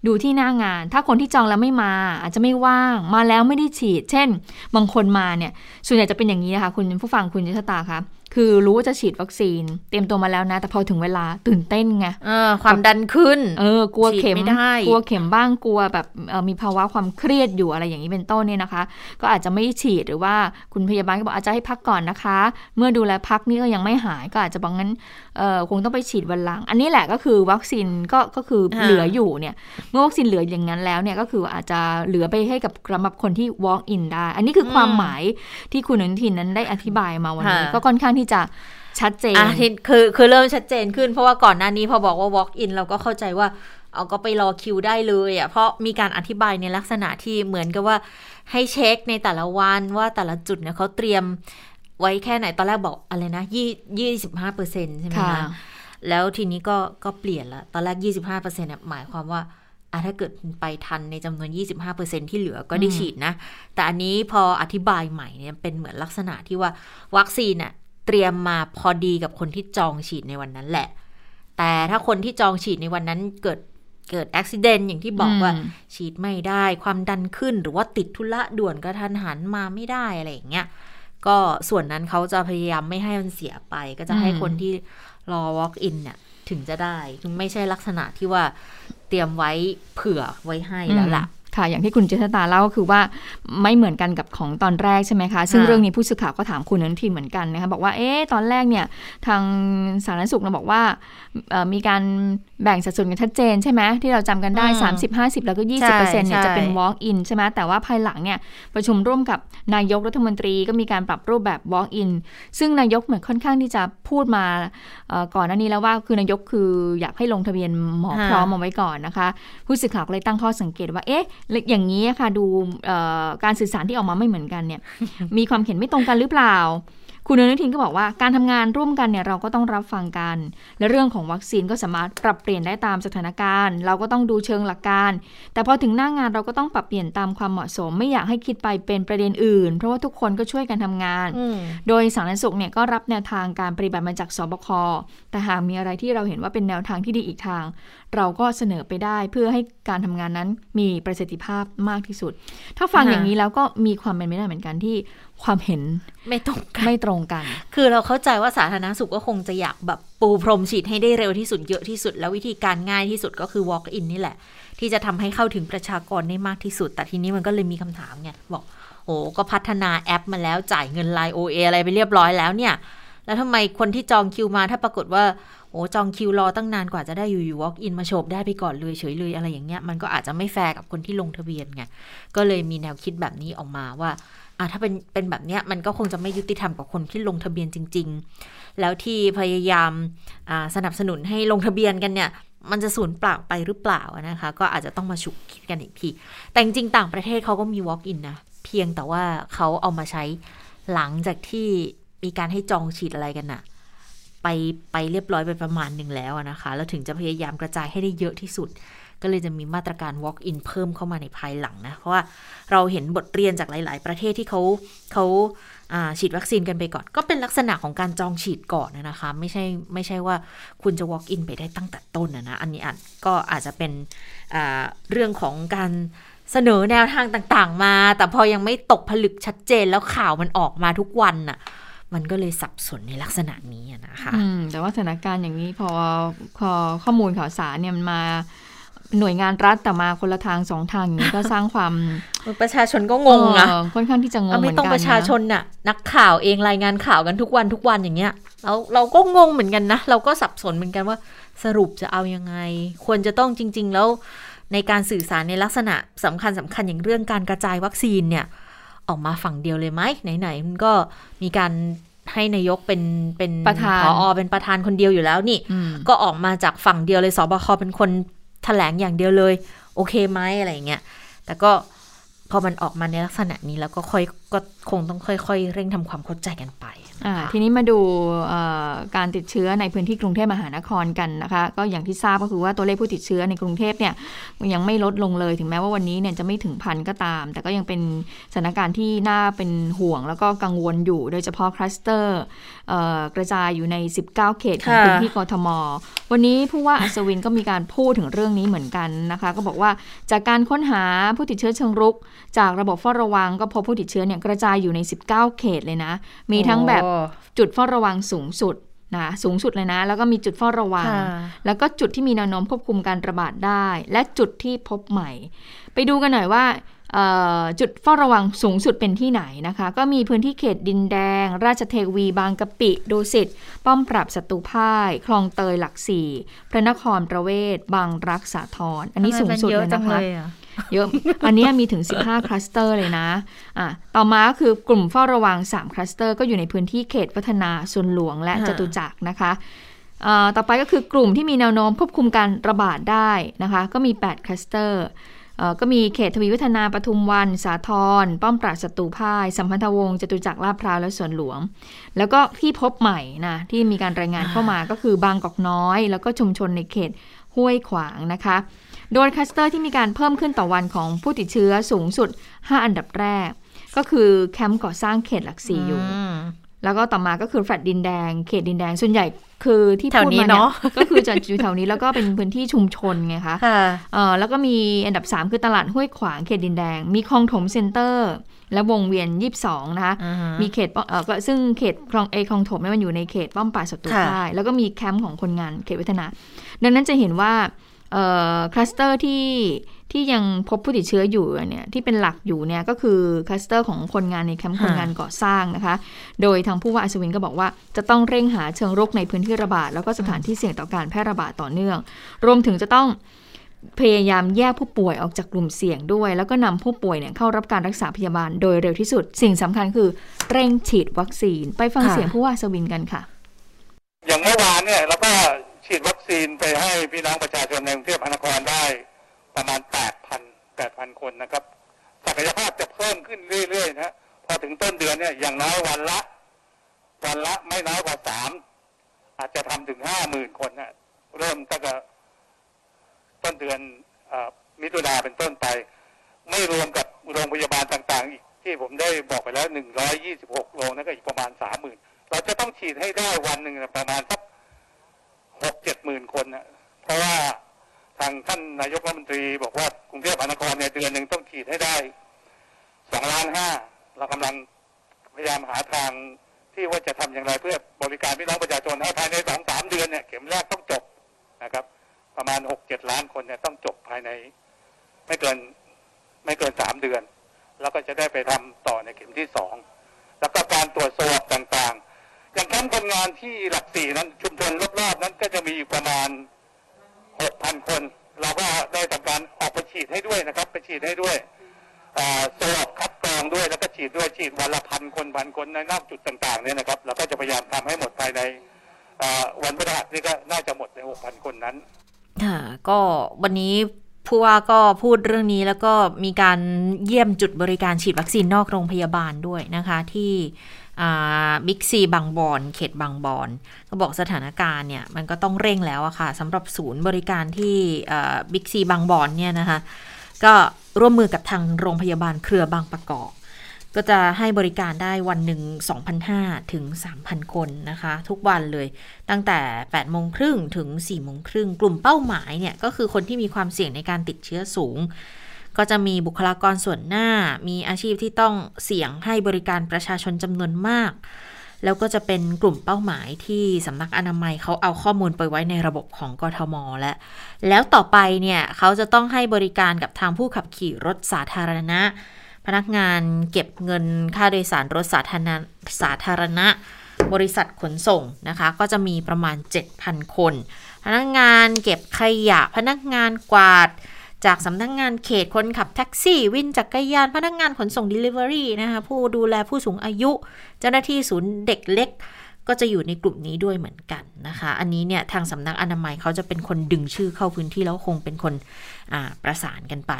ดูที่หน้างาน ถ้าคนที่จองแล้วไม่มา อาจจะไม่ว่าง มาแล้วไม่ได้ฉีด เช่น บางคนมาเนี่ย ส่วนใหญ่จะเป็นอย่างนี้นะคะ คุณผู้ฟังคุณยศตาคะ คือรู้ว่าจะฉีดวัคซีน เตรียมตัวมาแล้วนะ แต่พอถึงเวลาตื่นเต้นไงเออความดันขึ้น เออกลัวเข็มฉีดไม่ได้กลัวเข็มบ้างกลัวแบบเอ่อมีภาวะความเครียดอยู่อะไรอย่างนี้เป็นต้นเนี่ยนะคะ ก็อาจจะไม่ฉีดหรือว่าคุณพยาบาลก็บอกอาจจะให้พักก่อนนะคะ เมื่อดูแลพักนี่ก็ยังไม่หายก็อาจจะบอกงั้นเอ่อคงต้องไปฉีดวันหลัง อันนี้แหละก็คือวัคซีนก็ก็คืออ่าเหลืออยู่เนี่ยเมื่อวัคซีนเหลืออย่างนั้นแล้วเนี่ยก็คืออาจจะเหลือไปให้กับสำหรับคนที่ walk in ได้ อันนี้คือความหมายที่คุณอนุทินนั้นได้อธิบายมาวันนี้ค่ะก็ค่อนข้างที่จะชัดเจนอะทีคือคือเริ่มชัดเจนขึ้น เพราะว่าก่อนหน้านี้พอบอกว่า walk in เราก็เข้าใจว่าเอาก็ไปรอคิวได้เลยอะเพราะมีการอธิบายในลักษณะที่เหมือนกับว่าให้เช็คในแต่ละวันว่าแต่ละจุดเนี่ยเขาเตรียมไว้แค่ไหนตอนแรกบอกอะไรนะยี่ยี่สิบห้าเปอร์เซ็นใช่ไหมค่ะคะแล้วทีนี้ก็ก็เปลี่ยนละตอนแรกยี่สิบห้าเปอร์เซ็นเนี่ยหมายความว่าอะถ้าเกิดไปทันในจำนวน 25%ที่เหลือก็ได้ฉีดนะ แต่อันนี้พออธิบายใหม่เนี่ยเป็นเหมือนลักษณะที่ว่าวัคซีนน่ะ เตรียมมาพอดีกับคนที่จองฉีดในวันนั้นแหละ แต่ถ้าคนที่จองฉีดในวันนั้นเกิดเกิดอุบิเหตุอย่างที่บอกว่าอืมฉีดไม่ได้ความดันขึ้นหรือว่าติดธุระด่วนกระทันหันมาไม่ได้อะไรอย่างเงี้ยก็ส่วนนั้นเขาจะพยายามไม่ให้มันเสียไป ก็จะให้คนที่รอ walk in เนี่ยถึงจะได้ถึงไม่ใช่ลักษณะที่ว่าเตรียมไว้เผื่อไว้ให้แล้วล่ะอืม ค่ะ อย่างที่คุณเจษตาเล่าก็คือว่าไม่เหมือนกันกับของตอนแรกใช่ไหมคะ ซึ่งค่ะเรื่องนี้ผู้สื่อข่าวก็ถามคุณอนุทินเหมือนกันนะคะบอกว่าเอ๊ะตอนแรกเนี่ยทางสาธารณสุขเราบอกว่าเอ่อมีการแบ่งสัดส่วนกันชัดเจนใช่ไหมที่เราจำกันได้อืม30 50 แล้วก็ 20%ใช่เนี่ยจะเป็นใช่ walk in ใช่ไหมแต่ว่าภายหลังเนี่ยประชุมร่วมกับนายกรัฐมนตรีก็มีการปรับรูปแบบ walk in ซึ่งนายกเหมือนค่อนข้างที่จะพูดมาเอ่อก่อนหน้านี้แล้วว่าคือนายกคืออยากให้ลงทะเบียนหมอพร้อมเอาไว้ก่อนนะคะ ผู้สื่อข่าวก็เลยตั้งข้อสังเกตว่าเอ๊ะอย่างนี้ค่ะดูการสื่อสารที่ออกมาไม่เหมือนกันเนี่ย มีความเห็นไม่ตรงกันหรือเปล่า คุณอนุทินก็บอกว่าการทำงานร่วมกันเนี่ยเราก็ต้องรับฟังกัน และเรื่องของวัคซีนก็สามารถปรับเปลี่ยนได้ตามสถานการณ์ เราก็ต้องดูเชิงหลักการ แต่พอถึงหน้างานเราก็ต้องปรับเปลี่ยนตามความเหมาะสม ไม่อยากให้คิดไปเป็นประเด็นอื่น เพราะว่าทุกคนก็ช่วยกันทำงานอืมโดยสาธารณสุขเนี่ยก็รับแนวทางการปฏิบัติมาจากสบคแต่หากมีอะไรที่เราเห็นว่าเป็นแนวทางที่ดีอีกทาง เราก็เสนอไปได้เพื่อให้การทำงานนั้นมีประสิทธิภาพมากที่สุด ถ้าฟังค่ะอย่างนี้แล้วก็มีความเป็นไปได้เหมือนกันที่ ความเห็นไม่ตรงกันไม่ตรงกัน คือเราเข้าใจว่าสาธารณสุขก็คงจะอยากแบบปูพรมฉีดให้ได้เร็วที่สุดเยอะที่สุด แล้ววิธีการง่ายที่สุดก็คือ walk in นี่แหละ ที่จะทำให้เข้าถึงประชากรได้มากที่สุด แต่ทีนี้มันก็เลยมีคำถามไงบอกโอ้ก็พัฒนาแอปมาแล้วจ่ายเงินไลน์ OA อะไรไปเรียบร้อยแล้วเนี่ย แล้วทำไมคนที่จองคิวมาถ้าปรากฏว่าโอ้จองคิวรอตั้งนานกว่าจะได้อยู่ๆ walk in มาโฉบได้ไปก่อนเลยเฉยเลยอะไรอย่างเงี้ยมันก็อาจจะไม่แฟร์กับคนที่ลงทะเบียนไงก็เลยมีแนวคิดแบบนี้ออกมาว่า อะถ้าเป็นเป็นแบบเนี้ยมันก็คงจะไม่ยุติธรรมกับคนที่ลงทะเบียนจริง ๆ แล้วที่พยายามสนับสนุนให้ลงทะเบียนกันเนี่ยมันจะสูญเปล่าไปหรือเปล่านะคะ ก็อาจจะต้องมาฉุกคิดกันอีกที แต่จริงๆต่างประเทศเขาก็มี walk in นะ เพียงแต่ว่าเขาเอามาใช้หลังจากที่มีการให้จองฉีดอะไรกันนะ่ะไปไปเรียบร้อยไปประมาณหนึ่งแล้วนะคะ แล้วถึงจะพยายามกระจายให้ได้เยอะที่สุด ก็เลยจะมีมาตรการ walk in เพิ่มเข้ามาในภายหลังนะ เพราะว่าเราเห็นบทเรียนจากหลาย ๆ ประเทศที่เขาเขาฉีดวัคซีนกันไปก่อน ก็เป็นลักษณะของการจองฉีดก่อนนะคะ ไม่ใช่ไม่ใช่ว่าคุณจะ walk in ไปได้ตั้งแต่ต้นนะนะอันนี้อาจก็อาจจะเป็นเรื่องของการเสนอแนวทางต่างๆ มา แต่พอยังไม่ตกผลึกชัดเจนแล้วข่าวมันออกมาทุกวันน่ะมันก็เลยสับสนในลักษณะนี้นะคะอืมแต่ว่าสถานการณ์อย่างนี้พอพอข้อมูลข่าวสารเนี่ยมันมา หน่วยงานรัฐแต่มาคนละทางสองทางอย่างนี้ก็สร้างความประชาชนก็งงนะค่อนข้างที่จะงงเหมือนกันไม่ต้องประชาชนน่ะ นักข่าวเองรายงานข่าวกันทุกวันทุกวันอย่างเงี้ยเราเราก็งงเหมือนกันนะ เราก็สับสนเหมือนกันว่าสรุปจะเอายังไง ควรจะต้องจริง ๆ แล้วในการสื่อสารในลักษณะสำคัญสำคัญอย่างเรื่องการกระจายวัคซีนเนี่ย ออกมาฝั่งเดียวเลยไหมไหนๆมันก็มีการให้นายกเป็นเป็นประธานผอเป็นประธานคนเดียวอยู่แล้วนี่ ก็ออกมาจากฝั่งเดียวเลยสบคเป็นคนแถลงอย่างเดียวเลย โอเคไหมอะไรเงี้ย แต่ก็พอมันออกมาในลักษณะนี้แล้วก็ค่อยก็คงต้องค่อยๆ เร่งทำความเข้าใจกันไป ทีนี้มาดูการติดเชื้อในพื้นที่กรุงเทพมหานครกันนะคะ ก็อย่างที่ทราบก็คือว่าตัวเลขผู้ติดเชื้อในกรุงเทพเนี่ยยังไม่ลดลงเลยถึงแม้ว่าวันนี้เนี่ยจะไม่ถึงพันก็ตาม แต่ก็ยังเป็นสถานการณ์ที่น่าเป็นห่วงแล้วก็กังวลอยู่ โดยเฉพาะคลัสเตอร์ กระจายอยู่ใน 19 เขตของพื้นที่กทม วันนี้ผู้ว่าอัศวินก็มีการพูดถึงเรื่องนี้เหมือนกันนะคะ ก็บอกว่าจากการค้นหาผู้ติดเชื้อเชิงรุก จากระบบเฝ้าระวังก็พบผู้ติดเชื้อเนี่ยกระจายอยู่ใน 19 เขตเลยนะ มีทั้งแบบจุดเฝ้าระวังสูงสุดนะสูงสุดเลยนะ แล้วก็มีจุดเฝ้าระวัง แล้วก็จุดที่มีแนวโน้มควบคุมการระบาดได้ และจุดที่พบใหม่ ไปดูกันหน่อยว่า จุดเฝ้าระวังสูงสุดเป็นที่ไหนนะคะ ก็มีพื้นที่เขตดินแดง ราชเทวีบางกะปิดูสิตป้อมปรับศัตรูพ่าย คลองเตยหลักสี่พระนครประเวศ บางรัก สาทรอันนี้สูงสุดเลยนะคะเยอะ อันนี้มีถึง 15 คลัสเตอร์เลยนะ อะ ต่อมาก็คือกลุ่มเฝ้าระวัง 3 คลัสเตอร์ ก็อยู่ในพื้นที่เขตพัฒนาสวนหลวงและจตุจักรนะคะต่อไปก็คือกลุ่มที่มีแนวโน้มควบคุมการระบาดได้นะคะ ก็มี 8 คลัสเตอร์ ก็มีเขตทวีวัฒนาปทุมวัน สาทรป้อมปราบศัตรูพ่าย สัมพันธวงศ์จตุจักรลาดพร้าวและสวนหลวง แล้วก็ที่พบใหม่นะที่มีการรายงานเข้ามาก็คือบางกอกน้อย แล้วก็ชุมชนในเขตห้วยขวางนะคะ โดยคลัสเตอร์ที่มีการเพิ่มขึ้นต่อวันของผู้ติดเชื้อสูงสุด 5 อันดับแรก ก็คือแคมป์ก่อสร้างเขตหลักสี่อยู่ แล้วก็ต่อมาก็คือแฟลตดินแดง เขตดินแดง ส่วนใหญ่คือที่พูดมาเนี่ยก็คือจะอยู่แถวนี้แล้วก็เป็นพื้นที่ชุมชนไงคะแล้วก็มีอันดับ 3 คือตลาดห้วยขวางเขตดินแดง มีคลองถมเซ็นเตอร์ และวงเวียนยี่สิบสองนะคะ มีเขตเออก็ซึ่งเขตคลองเอคลองถมเนี่ยมันอยู่ในเขตป้อมปราบศัตรูพ่ายแล้วก็มีแคมป์ของคนงานเขตวัฒนา ดังนั้นจะเห็นว่า คลัสเตอร์ที่ที่ยังพบผู้ติดเชื้ออยู่เนี่ยที่เป็นหลักอยู่เนี่ยก็คือคลัสเตอร์ของคนงานในแคมป์คนงานก่อสร้างนะคะ โดยทางผู้ว่าอัศวินก็บอกว่าจะต้องเร่งหาเชิงรุกในพื้นที่ระบาด แล้วก็สถานที่เสี่ยงต่อการแพร่ระบาดต่อเนื่อง รวมถึงจะต้องพยายามแยกผู้ป่วยออกจากกลุ่มเสี่ยงด้วย แล้วก็นำผู้ป่วยเนี่ยเข้ารับการรักษาพยาบาลโดยเร็วที่สุด สิ่งสำคัญคือเร่งฉีดวัคซีน ไปฟังเสียงผู้ว่าอัศวินกันค่ะ อย่างเมื่อวานเนี่ยเราก็ ฉีดวัคซีนไปให้พี่น้องประชาชนในกรุงเทพมหานครได้ประมาณ 8,000 8,000 คนนะครับ ศักยภาพจะเพิ่มขึ้นเรื่อยๆนะพอถึงต้นเดือนเนี่ยอย่างน้อยวันละ วันละไม่น้อยกว่าสามอาจจะทำถึงห้าหมื่นคนนะเริ่มตั้งแต่ต้นเดือนอมิถุนาเป็นต้นไป ไม่รวมกับโรงพยาบาลต่างๆ อีกที่ผมได้บอกไปแล้ว 126 โรงนั่นก็อีกประมาณสามหมื่นเราจะต้องฉีดให้ได้วันหนึ่งประมาณสัก หกเจ็ดหมื่นคนนะเพราะว่าทางท่านนายกรัฐมนตรีบอกว่ากรุงเทพมหานครในเดือนหนึ่งต้องฉีดให้ได้สองล้านห้าเรากำลังพยายามหาทางที่ว่าจะทำอย่างไรเพื่อบริการพี่น้องประชาชนให้ภายในสองสามเดือนเนี่ยเข็มแรกต้องจบนะครับ ประมาณหกเจ็ดล้านคนเนี่ยต้องจบภายใน ไม่เกินไม่เกินสามเดือน แล้วก็จะได้ไปทำต่อในเข็มที่สองแล้วก็การตรวจสอบต่างๆ อย่างแคมป์คนงานที่หลักสี่นั้นชุมชนรอบๆนั้นก็จะมีอยู่ประมาณหกพันคน เราก็ได้ทำการออกไปฉีดให้ด้วยนะครับ ไปฉีดให้ด้วยสอปคัดกรองด้วยแล้วก็ฉีดด้วยฉีดวันละพันคนพันคนในนอกจุดต่างๆเนี่ยนะครับเราก็จะพยายามทำให้หมดภายในวันพฤหัสนี่ก็น่าจะหมดในหกพันคนนั้นค่ะก็วันนี้ผู้ว่าก็พูดเรื่องนี้แล้วก็มีการเยี่ยมจุดบริการฉีดวัคซีนนอกโรงพยาบาลด้วยนะคะที่ บิ๊กซีบางบอนเขตบางบอนก็บอกสถานการณ์เนี่ย มันก็ต้องเร่งแล้วอะค่ะสำหรับศูนย์บริการที่บิ๊กซีบางบอนเนี่ยนะคะ ก็ร่วมมือกับทางโรงพยาบาลเครือบางประกอบก็จะให้บริการได้วันหนึ่ง2,500 ถึง 3,000 คนนะคะ ทุกวันเลยตั้งแต่8โมงครึ่งถึง4โมงครึ่งกลุ่มเป้าหมายเนี่ย ก็คือคนที่มีความเสี่ยงในการติดเชื้อสูง ก็จะมีบุคลากรส่วนหน้า มีอาชีพที่ต้องเสี่ยงให้บริการประชาชนจำนวนมาก แล้วก็จะเป็นกลุ่มเป้าหมายที่สำนักอนามัยเขาเอาข้อมูลไปไว้ในระบบของกทมและแล้วต่อไปเนี่ยเขาจะต้องให้บริการกับทางผู้ขับขี่รถสาธารณะ พนักงานเก็บเงินค่าโดยสารรถสาธารณะสาธารณะ บริษัทขนส่งนะคะ ก็จะมีประมาณ 7,000 คน พนักงานเก็บขยะพนักงานกวาด จากสำนักงงานเขตคนขับแท็กซี่ วินจักรยาน พนักงานขนส่ง Delivery นะคะผู้ดูแลผู้สูงอายุ เจ้าหน้าที่ศูนย์เด็กเล็ก ก็จะอยู่ในกลุ่มนี้ด้วยเหมือนกันนะคะ อันนี้เนี่ยทางสำนักอนามัยเขาจะเป็นคนดึงชื่อเข้าพื้นที่แล้วคงเป็นคนประสานกันไป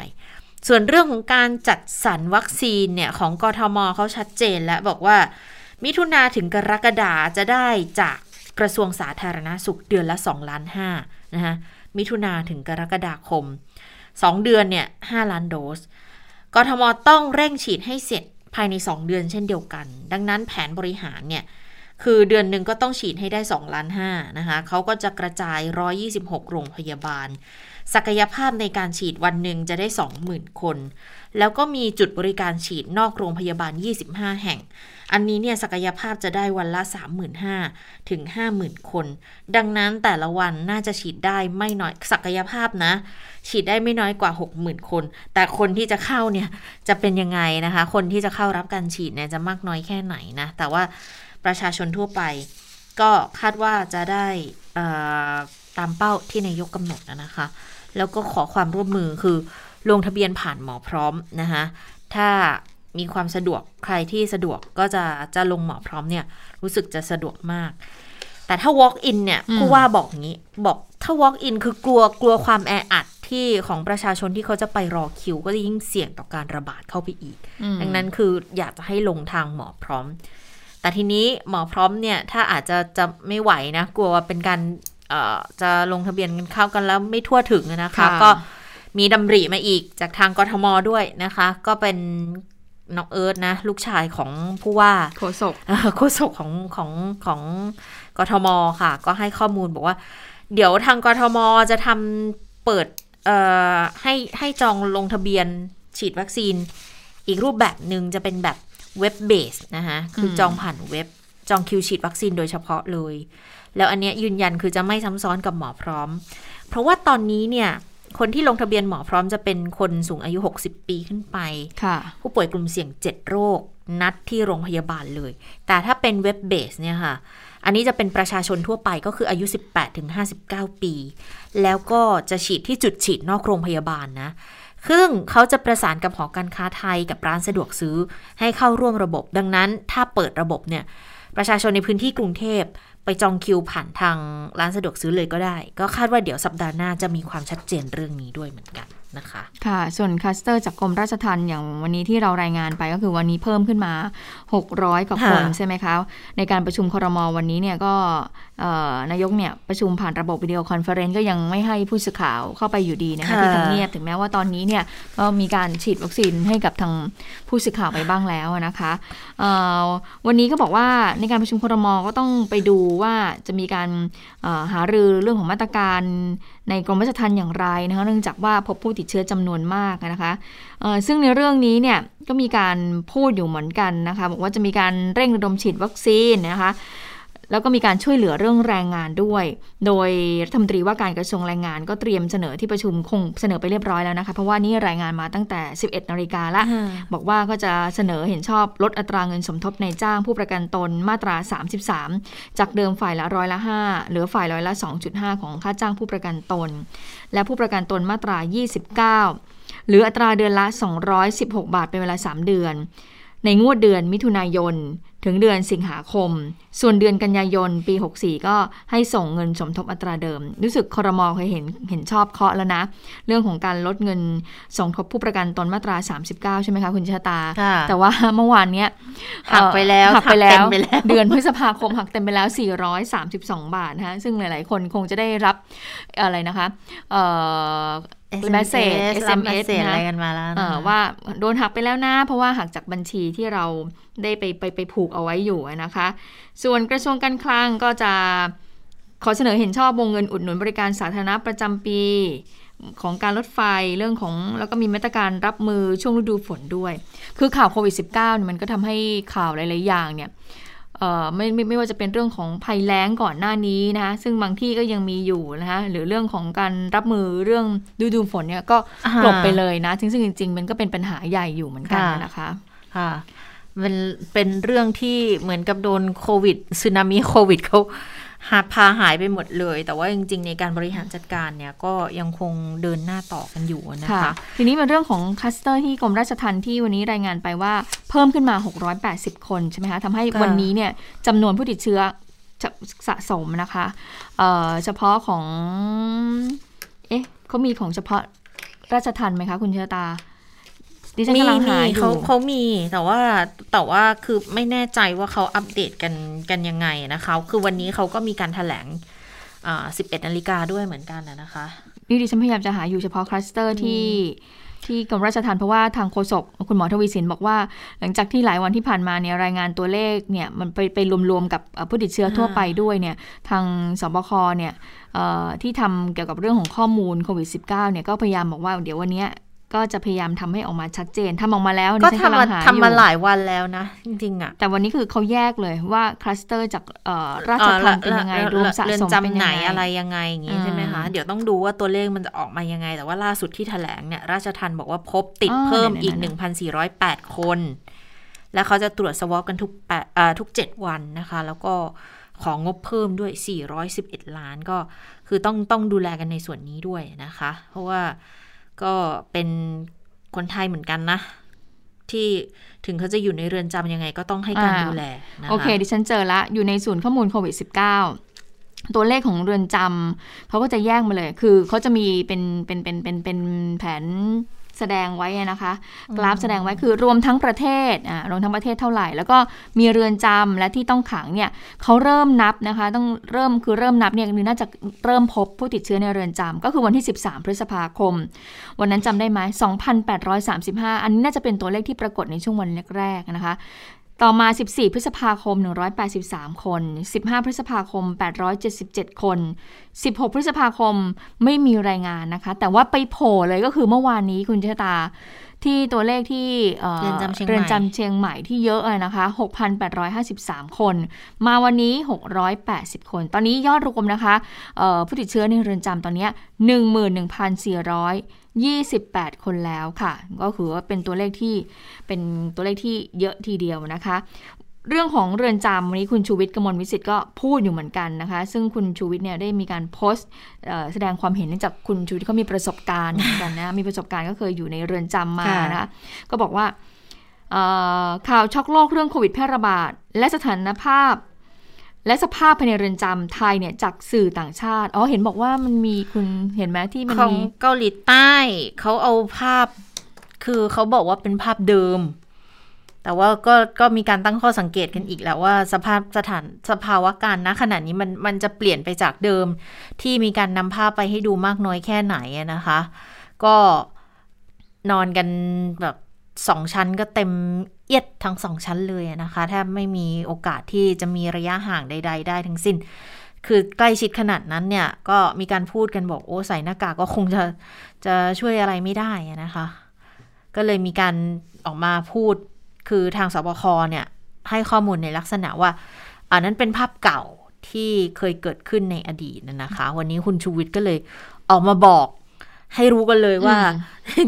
ส่วนเรื่องของการจัดสรรวัคซีนเนี่ย ของกทมเขาชัดเจนแล้วบอกว่า มิถุนาถึงกรกฎาจะได้จากกระทรวงสาธารณาสุขเดือนละ 2 ล้าน5นะคะมิถุนาถึงกรกฎาคม 2 เดือนเนี่ย5ล้านโดส กทมต้องเร่งฉีดให้เสร็จภายใน 2 เดือนเช่นเดียวกัน ดังนั้นแผนบริหารเนี่ยคือเดือนหนึ่งก็ต้องฉีดให้ได้2ล้าน5นะคะเขาก็จะกระจาย 126 โรงพยาบาล ศักยภาพในการฉีดวันหนึ่งจะได้ 20,000 คน แล้วก็มีจุดบริการฉีดนอกโรงพยาบาล 25 แห่ง อันนี้เนี่ยศักยภาพจะได้วันละ 35,000 ถึง 50,000 คน ดังนั้นแต่ละวันน่าจะฉีดได้ไม่น้อยศักยภาพนะ ฉีดได้ไม่น้อยกว่า 60,000 คน แต่คนที่จะเข้าเนี่ยจะเป็นยังไงนะคะ คนที่จะเข้ารับการฉีดเนี่ยจะมากน้อยแค่ไหนนะ แต่ว่าประชาชนทั่วไป ก็คาดว่าจะได้ตามเป้าที่นายกกำหนดนะคะ แล้วก็ขอความร่วมมือคือลงทะเบียนผ่านหมอพร้อมนะคะถ้า มีความสะดวกใครที่สะดวกก็จะจะลงหมอพร้อมเนี่ย รู้สึกจะสะดวกมาก แต่ถ้า walk in เนี่ยผู้ว่าบอกงี้ บอกถ้า walk in คือกลัวกลัวความแออัดที่ของประชาชนที่เขาจะไปรอคิว ก็จะยิ่งเสี่ยงต่อการระบาดเข้าไปอีก ดังนั้นคืออยากจะให้ลงทางหมอพร้อม แต่ทีนี้หมอพร้อมเนี่ยถ้าอาจจะจะไม่ไหวนะ กลัวเป็นการจะลงทะเบียนกันเข้ากันแล้วไม่ทั่วถึงนะคะก็มีดำริมาอีกจากทางกทมด้วยนะคะ ก็เป็น น้องเอิร์ธนะ ลูกชายของผู้ว่าโฆษกโฆษกของของของกทมค่ะ ก็ให้ข้อมูลบอกว่า เดี๋ยวทางกทมจะทำเปิดให้ให้จองลงทะเบียนฉีดวัคซีน อีกรูปแบบหนึ่งจะเป็นแบบเว็บเบสนะคะคือจองผ่านเว็บจองคิวฉีดวัคซีนโดยเฉพาะเลย แล้วอันนี้ยืนยันคือจะไม่ซ้ำซ้อนกับหมอพร้อม เพราะว่าตอนนี้เนี่ย คนที่ลงทะเบียนหมอพร้อมจะเป็นคนสูงอายุ 60 ปีขึ้นไป ผู้ป่วยกลุ่มเสี่ยง 7 โรค นัดที่โรงพยาบาลเลย แต่ถ้าเป็นเว็บเบสเนี่ยค่ะ อันนี้จะเป็นประชาชนทั่วไปก็คืออายุ 18-59 ปี แล้วก็จะฉีดที่จุดฉีดนอกโรงพยาบาลนะซึ่งเขาจะประสานกับหอการค้าไทยกับร้านสะดวกซื้อให้เข้าร่วมระบบ ดังนั้นถ้าเปิดระบบเนี่ยประชาชนในพื้นที่กรุงเทพ ไปจองคิวผ่านทางร้านสะดวกซื้อเลยก็ได้ ก็คาดว่าเดี๋ยวสัปดาห์หน้าจะมีความชัดเจนเรื่องนี้ด้วยเหมือนกัน นะคะ ค่ะ ส่วนคลัสเตอร์จากกรมราชทัณฑ์อย่างวันนี้ที่เรารายงานไปก็คือวันนี้เพิ่มขึ้นมา 600กว่าคนใช่ไหมคะ ในการประชุมครมวันนี้เนี่ยก็นายกเนี่ยประชุมผ่านระบบ video conference ก็ยังไม่ให้ผู้สื่อข่าวเข้าไปอยู่ดีนะคะที่ทำเนียบถึงแม้ว่าตอนนี้เนี่ยก็มีการฉีดวัคซีนให้กับทางผู้สื่อข่าวไปบ้างแล้วนะคะวันนี้ก็บอกว่าในการประชุมครมก็ต้องไปดูว่าจะมีการหารือเรื่องของมาตรการในกรมราชทัณฑ์อย่างไรนะคะเนื่องจากว่าพบผู้ติดเชื้อจำนวนมากนะคะซึ่งในเรื่องนี้เนี่ยก็มีการพูดอยู่เหมือนกันนะคะบอกว่าจะมีการเร่งระดมฉีดวัคซีนนะคะแล้วก็มีการช่วยเหลือเรื่องแรงงานด้วย โดยรัฐมนตรีว่าการกระทรวงแรงงานก็เตรียมเสนอที่ประชุมคงเสนอไปเรียบร้อยแล้วนะคะ เพราะว่านี่รายงานมาตั้งแต่ 11นาฬิกาละ บอกว่าก็จะเสนอเห็นชอบลดอัตราเงินสมทบในจ้างผู้ประกันตนมาตรา 33 จากเดิมฝ่ายละร้อยละ 5 เหลือฝ่ายร้อยละ 2.5 ของค่าจ้างผู้ประกันตน และผู้ประกันตนมาตรา 29 หรืออัตราเดือนละ 216 บาทเป็นเวลา 3 เดือน ในงวดเดือนมิถุนายน ถึงเดือนสิงหาคม ส่วนเดือนกันยายนปี 64 ก็ให้ส่งเงินสมทบอัตราเดิม รู้สึกคอรมอเคยเห็นเห็นชอบเคาะแล้วนะ เรื่องของการลดเงินสมทบผู้ประกันตนมาตรา 39 ใช่ไหมคะคุณชะตาค่ะแต่ว่าเมื่อวานเนี้ยหักไปแล้วหักไปแล้หักเต็วมไปแล้ว เดือนพฤษภาคมหักเต็มไปแล้ว 432 บาทนะคะซึ่งหลาย ๆ คนคงจะได้รับอะไรนะคะ เอ่อ message SMS นะนะอะไรกันมาแล้วเอ่อว่าโดนหักไปแล้วนะเพราะว่าหักจากบัญชีที่เราได้ไปไปไปผูกเอาไว้อยู่นะคะ ส่วนกระทรวงการคลังก็จะขอเสนอเห็นชอบวงเงินอุดหนุนบริการสาธารณะประจำปีของการรถไฟเรื่องของแล้วก็มีมาตรการรับมือช่วงฤดูฝนด้วย คือข่าวโควิด -19 เนี่ยมันก็ทำให้ข่าวหลาย ๆ อย่างเนี่ยเอ่อ ไม่ไม่ไม่ว่าจะเป็นเรื่องของภัยแล้งก่อนหน้านี้นะคะซึ่งบางที่ก็ยังมีอยู่นะคะหรือเรื่องของการรับมือเรื่องฤดูฝนเนี่ยก็อ่ากลบไปเลยนะซึ่งซึ่งจริงๆมันก็เป็นปัญหาใหญ่อยู่เหมือนกันค่ะนะคะค่ะมันเป็นเรื่องที่เหมือนกับโดนโควิดสึนามิโควิดเขา หาพาหายไปหมดเลย แต่ว่าจริง ๆ ในการบริหารจัดการเนี่ยก็ยังคงเดินหน้าต่อกันอยู่นะคะ ทีนี้เป็นเรื่องของคลัสเตอร์ที่กรมราชทัณฑ์ที่วันนี้รายงานไปว่าเพิ่มขึ้นมา 680 คนใช่ไหมคะทำให้ค่ะวันนี้เนี่ยจำนวนผู้ติดเชื้อจะสะสมนะคะเอ่อเฉพาะของ เอ๊ะเขามีของเฉพาะราชทัณฑ์ไหมคะ คุณเชอตา ดิฉันมีกำลังหามีอยู่เขาเขามีแต่ว่าแต่ว่าคือไม่แน่ใจว่าเขาอัปเดตกันกันยังไงนะคะ คือวันนี้เขาก็มีการถแถลงอ่า11นาฬิกาด้วยเหมือนกันนะนะคะ นี่ดิฉันพยายามจะหาอยู่เฉพาะคลัสเตอร์ที่ที่กรมราชทัณฑ์เพราะว่าทางโฆษกคุณหมอทวีสินบอกว่า หลังจากที่หลายวันที่ผ่านมาเนี่ยรายงานตัวเลขเนี่ยมันไปไปรวมๆกับเอ่อผู้ติดเชื้อทั่วไปด้วยเนี่ยทางสบคเนี่ยเอ่อที่ทำเกี่ยวกับเรื่องของข้อมูลโควิด -19 เนี่ยก็พยายามบอกว่าเดี๋ยววันเนี้ย ก็จะพยายามทำให้ออกมาชัดเจนทำออกมาแล้วก็ดิฉันทำกำลัมางหาทำมาอยู่หลายวันแล้วนะ จริงๆอะแต่วันนี้คือเขาแยกเลยว่าคลัสเตอร์จากเอ่อราชทัณฑ์เป็นยังไงรวมสะเรือนสมเป็นจำไหนยังไงอะไรยังไงอย่างงี้อ่าใช่ไหมคะ เดี๋ยวต้องดูว่าตัวเลขมันจะออกมายังไง แต่ว่าล่าสุดที่แถลงเนี่ยราชทัณฑ์บอกว่าพบติดอ๋อเพิ่มนั่นๆๆอีก 1,408 คน แล้วเขาจะตรวจสวอปกันทุกแปดอ่าทุก 7 วันนะคะ แล้วก็ของงบเพิ่มด้วย 411 ล้านก็คือต้องต้องดูแลกันในส่วนนี้ด้วยนะคะ เพราะว่า ก็เป็นคนไทยเหมือนกันนะ ที่ถึงเขาจะอยู่ในเรือนจำยังไงก็ต้องให้การอ่าดูแลนะคะโอเค ดิฉันเจอละอยู่ในศูนย์ข้อมูลโควิด -19 ตัวเลขของเรือนจำเขาก็จะแยกมาเลย คือเขาจะมีเป็นเป็นเป็นเป็นเป็นแผน แสดงไว้อะนะคะ กราฟแสดงไว้คือรวมทั้งประเทศอ่ารวมทั้งประเทศเท่าไหร่ แล้วก็มีเรือนจำและที่ต้องขังเนี่ยเขาเริ่มนับนะคะ ต้องเริ่มคือเริ่มนับเนี่ยคือน่าจะเริ่มพบผู้ติดเชื้อในเรือนจำก็คือวันที่ 13 พฤษภาคม วันนั้นจำได้ไหม2,835 อันนี้น่าจะเป็นตัวเลขที่ปรากฏในช่วงวันแรกๆนะคะ ต่อมา 14 พฤษภาคม 183 คน 15 พฤษภาคม 877 คน 16 พฤษภาคมไม่มีรายงานนะคะ แต่ว่าไปโผล่เลยก็คือเมื่อวานนี้คุณเชตา ที่ตัวเลขที่เรือนจำเชียงใหม่เรนจำเชียงใหม่ที่เยอะเลยนะคะ 6,853 คน มาวันนี้ 680 คน ตอนนี้ยอดรวมนะคะผู้ติดเชื้อในเรือนจำตอนนี้ 11,400 28 คนแล้วค่ะ ก็คือว่าเป็นตัวเลขที่เป็นตัวเลขที่เยอะทีเดียวนะคะ เรื่องของเรือนจำวันนี้คุณชูวิทย์กมลวิสิตก็พูดอยู่เหมือนกันนะคะ ซึ่งคุณชูวิทย์เนี่ยได้มีการโพสต์แสดงความเห็นเนื่องจากคุณชูวิทย์เขามีประสบการณ์เหมือนกันนะมีประสบการณ์ก็เคยอยู่ในเรือนจำมานะก็บอกว่าข่าวช็อกโลกเรื่องโควิดแพร่ระบาด และสถานภาพ และสภาพภายในเรือนจำไทยเนี่ยจากสื่อต่างชาติ อ๋อ เห็นบอกว่ามันมีคุณเห็นไหมที่มันของเกาหลีใต้เขาเอาภาพ คือเขาบอกว่าเป็นภาพเดิม แต่ว่าก็ก็มีการตั้งข้อสังเกตกันอีกแล้วว่าสภาพสถานสภาวะการณขณะนี้มันมันจะเปลี่ยนไปจากเดิม ที่มีการนำภาพไปให้ดูมากน้อยแค่ไหนนะคะ ก็นอนกันแบบสองชั้นก็เต็ม เอียดทั้งสองชั้นเลยอะนะคะแทบไม่มีโอกาสที่จะมีระยะห่างใด ๆ ได้ทั้งสิ้น คือใกล้ชิดขนาดนั้นเนี่ย ก็มีการพูดกันบอกโอ้ใส่หน้ากากก็คงจะจะช่วยอะไรไม่ได้อะนะคะ ก็เลยมีการออกมาพูดคือทางสบคเนี่ย ให้ข้อมูลในลักษณะว่าอันนั้นเป็นภาพเก่าที่เคยเกิดขึ้นในอดีตนะนะคะ วันนี้คุณชูวิทย์ก็เลยออกมาบอก ให้รู้กันเลยว่า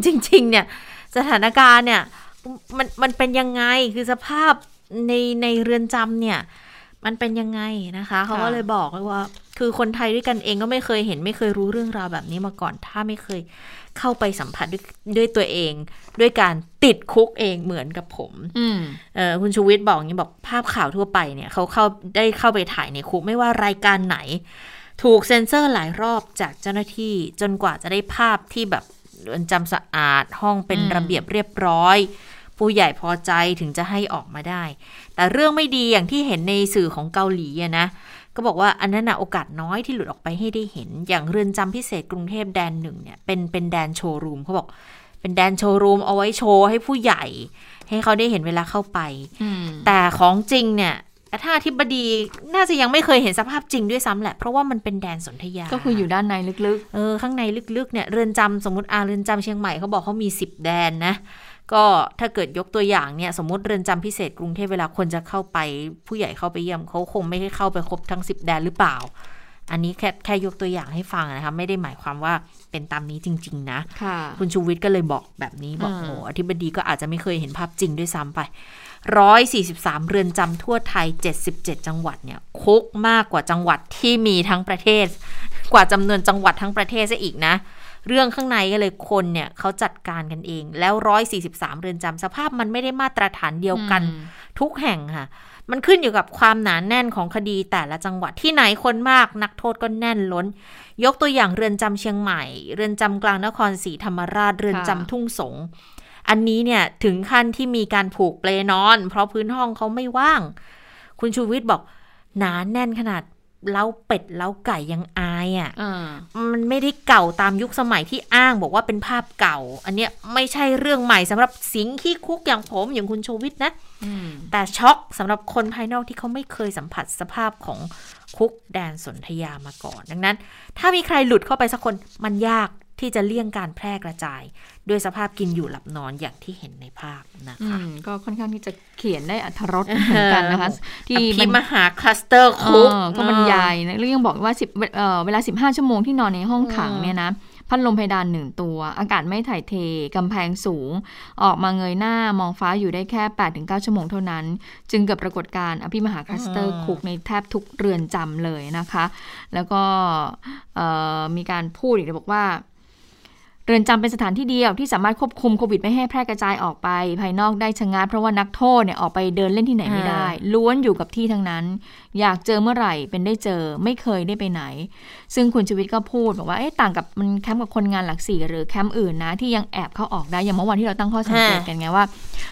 จริง ๆ เนี่ย สถานการณ์เนี่ย มันมันเป็นยังไงคือสภาพในในเรือนจำเนี่ย มันเป็นยังไงนะคะ เขาก็เลยบอกเลยว่า คือคนไทยด้วยกันเองก็ไม่เคยเห็น ไม่เคยรู้เรื่องราวแบบนี้มาก่อน ถ้าไม่เคยเข้าไปสัมผัสด้วยด้วยตัวเอง ด้วยการติดคุกเองเหมือนกับผมอืมเออคุณชูวิทย์บอกอย่างนี้บอกภาพข่าวทั่วไปเนี่ยเขาเข้าได้เข้าไปถ่ายในคุกไม่ว่ารายการไหน ถูกเซ็นเซอร์หลายรอบจากเจ้าหน้าที่จนกว่าจะได้ภาพที่แบบเรือนจำสะอาดห้องเป็นอืมระเบียบเรียบร้อย ผู้ใหญ่พอใจถึงจะให้ออกมาได้ แต่เรื่องไม่ดีอย่างที่เห็นในสื่อของเกาหลีอะนะก็บอกว่าอันนั้นนะโอกาสน้อยที่หลุดออกไปให้ได้เห็น อย่างเรือนจำพิเศษกรุงเทพแดนหนึ่งเนี่ยเป็นเป็นแดนโชว์รูมเขาบอกเป็นแดนโชว์รูมเอาไว้โชว์ให้ผู้ใหญ่ ให้เขาได้เห็นเวลาเข้าไปอืมแต่ของจริงเนี่ยถ้าอธิบดีน่าจะยังไม่เคยเห็นสภาพจริงด้วยซ้ำแหละ เพราะว่ามันเป็นแดนสนธยา ก็คืออยู่ด้านในลึกเออ ข้างในลึกๆเนี่ยเรือนจำสมมติอาเรือนจำเชียงใหม่เขาบอกเขามี10แดนนะ ก็ถ้าเกิดยกตัวอย่างเนี่ยสมมติเรือนจำพิเศษกรุงเทพเวลาคนจะเข้าไป ผู้ใหญ่เข้าไปเยี่ยมเขาคงไม่ได้เข้าไปครบทั้ง 10 แดนหรือเปล่า อันนี้แค่แค่ยกตัวอย่างให้ฟังนะคะไม่ได้หมายความว่าเป็นตามนี้จริง ๆ นะๆค่ะคุณชูวิทย์ก็เลยบอกแบบนี้บอกอืมโอ้อธิบดีก็อาจจะไม่เคยเห็นภาพจริงด้วยซ้ำไปร้อยสี่สิบสามเรือนจำทั่วไทยเจ็ดสิบเจ็ดจังหวัดเนี่ยคุกมากกว่าจังหวัดที่มีทั้งประเทศ กว่าจำนวนจังหวัดทั้งประเทศซะอีกนะ เรื่องข้างในก็เลยคนเนี่ยเขาจัดการกันเอง แล้วร้อยสี่สิบสามเรือนจำสภาพมันไม่ได้มาตรฐานเดียวกันอืมทุกแห่งค่ะ มันขึ้นอยู่กับความหนานแน่นของคดีแต่ละจังหวัดที่ไหนคนมากนักโทษก็แน่นล้น ยกตัวอย่างเรือนจำเชียงใหม่ เรือนจำกลางนครศรีธรรมราช เรือนจำทุ่งสงอันนี้เนี่ยถึงขั้นที่มีการผูกเปลนอน เพราะพื้นห้องเขาไม่ว่าง คุณชูวิทย์บอกหนาแน่นขนาด เล้าเป็ดเล้าไก่ยังอายอะ่ะอ่ามันไม่ได้เก่าตามยุคสมัยที่อ้างบอกว่าเป็นภาพเก่า อันเนี้ยไม่ใช่เรื่องใหม่สำหรับสิงขี้คุกอย่างผมอย่างคุณชูวิทย์นะอืมแต่ช็อกสำหรับคนภายนอกที่เขาไม่เคยสัมผัสสภาพของคุกแดนสนธยามาก่อน ดังนั้น ถ้ามีใครหลุดเข้าไปสักคนมันยาก ที่จะเลี่ยงการแพร่กระจาย ด้วยสภาพกินอยู่หลับนอนอย่างที่เห็นในภาพนะคะอืมก็ค่อนข้างที่จะเขียนได้อรรถรสเหมือนกันนะคะ ที่อภิมันมหาคลัสเตอร์คุกเออก็บรรยายนะแล้วยังบอกว่าสิบเอ่อเวลา 15 ชั่วโมงที่นอนในห้องขังเนี่ยนะพัดลมเพดานหนึ่งตัว อากาศไม่ถ่ายเท กำแพงสูง ออกมาเงยหน้ามองฟ้าอยู่ได้แค่ 8-9 ชั่วโมงเท่านั้น จึงเกิดปรากฏการณ์อภิมหาคลัสเตอร์อืมคุกในแทบทุกเรือนจำเลยนะคะ แล้วก็เอ่อมีการพูดอีกเลยบอกว่า เรือนจำเป็นสถานที่เดียวที่สามารถควบคุมโควิดไม่ให้แพร่กระจายออกไป ภายนอกได้ชะงัดเพราะว่านักโทษเนี่ยออกไปเดินเล่นที่ไหนไม่ได้ ล้วนอยู่กับที่ทั้งนั้นอยากเจอเมื่อไหร่เป็นได้เจอไม่เคยได้ไปไหน ซึ่งคุณชีวิตก็พูดบอกว่าเอ๊ะต่างกับมันแคมป์กับคนงานหลักสี่หรือแคมป์อื่นนะที่ยังแอบเข้าออกได้อย่างเมื่อวันที่เราตั้งข้อสังเกตกันไงว่า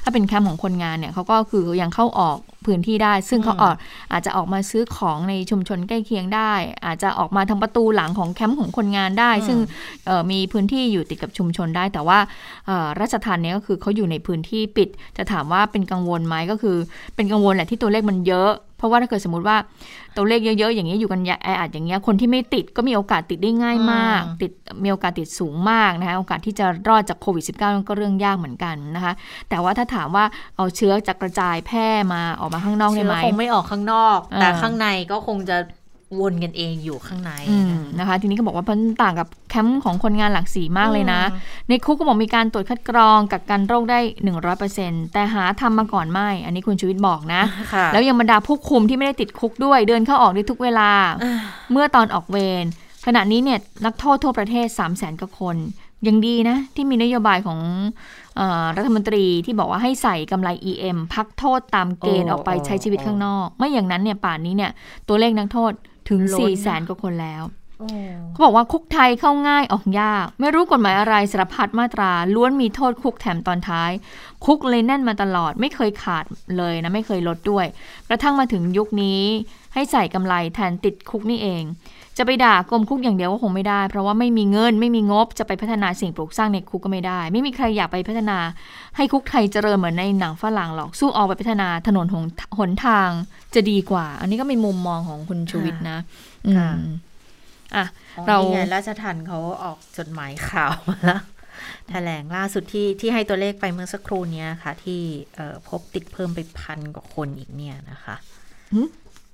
ถ้าเป็นแคมป์ของคนงานเนี่ยเขาก็คือยังเข้าออกพื้นที่ได้ ซึ่งเขาออกอาจจะออกมาซื้อของในชุมชนใกล้เคียงได้ อาจจะออกมาทางประตูหลังของแคมป์ของคนงานได้ ซึ่งเอ่อมีพื้นที่อยู่ติดกับชุมชนได้ แต่ว่าเอ่อราชทันเนี่ยก็คือเขาอยู่ในพื้นที่ปิด จะถามว่าเป็นกังวลไหมก็คือเป็นกังวลแหละที่ตัวเลขมันเยอะ เพราะว่าถ้าเกิดสมมติว่าตัวเลขเยอะๆ อย่างเงี้ยอยู่กันแออัดอย่างเงี้ยคนที่ไม่ติดก็มีโอกาสติดได้ง่ายมากอืมติดมีโอกาสติดสูงมากนะคะโอกาสที่จะรอดจากโควิด -19 นั่นก็เรื่องยากเหมือนกันนะคะ แต่ว่าถ้าถามว่าเอาเชื้อจะกระจายแพร่มาออกมาข้างนอกได้เชื้ไหอมคงไม่ออกข้างนอกอ่าแต่ข้างในก็คงจะ วนกันเองอยู่ข้างในอืมนะคะ ทีนี้ก็บอกว่ามันต่างกับแคมป์ของคนงานหลักสีมากเลยนะ ในคุกก็บอกมีการตรวจคัดกรองกักกันโรคได้100%แต่หาทำมาก่อนไม่ อันนี้คุณชูวิทย์บอกนะค่ะแล้วยังบรรดาผู้คุมที่ไม่ได้ติดคุกด้วย เดินเข้าออกได้ทุกเวลา เมื่อตอนออกเวรขณะนี้เนี่ยนักโทษทั่วประเทศ3 0 0แสนกว่าคน ยังดีนะ ที่มีนโยบายของเออรัฐมนตรีที่บอกว่าให้ใส่กำไร EM พักโทษตามเกณฑ์โอ้ออกไปใช้ชีวิตข้างนอก ไม่อย่างนั้นเนี่ยป่านนี้เนี่ยตัวเลขนักโทษ ถึงล้น4 0 0แสนกว่าคนแล้วเขาบอกว่าคุกไทยเข้าง่ายออกยาก ไม่รู้กฎหมายอะไรสารพัดมาตรา ล้วนมีโทษคุกแถมตอนท้าย คุกเลยแน่นมาตลอด ไม่เคยขาดเลยนะ ไม่เคยลดด้วย กระทั่งมาถึงยุคนี้ให้ใส่กำไรแทนติดคุกนี่เอง จะไปด่ากรมคุกอย่างเดียวก็คงไม่ได้ เพราะว่าไม่มีเงินไม่มีงบจะไปพัฒนาสิ่งปลูกสร้างในคุกก็ไม่ได้ ไม่มีใครอยากไปพัฒนา ให้คุกไทยเจริญเหมือนในหนังฝรั่งหรอกสู้ออกไปพัฒนาถนนหนหนทางจะดีกว่า อันนี้ก็เป็นมุมมองของคุณชูวิทย์นะอืมอะเราเรานี่ไงราชทันเขาออกจดหมายข่าวมาแล้วแถลงล่าสุดที่ที่ให้ตัวเลขไปเมื่อสักครู่เนี้ยค่ะ ที่เอ่อพบติดเพิ่มไปพันกว่าคนอีกเนี่ยนะคะหึ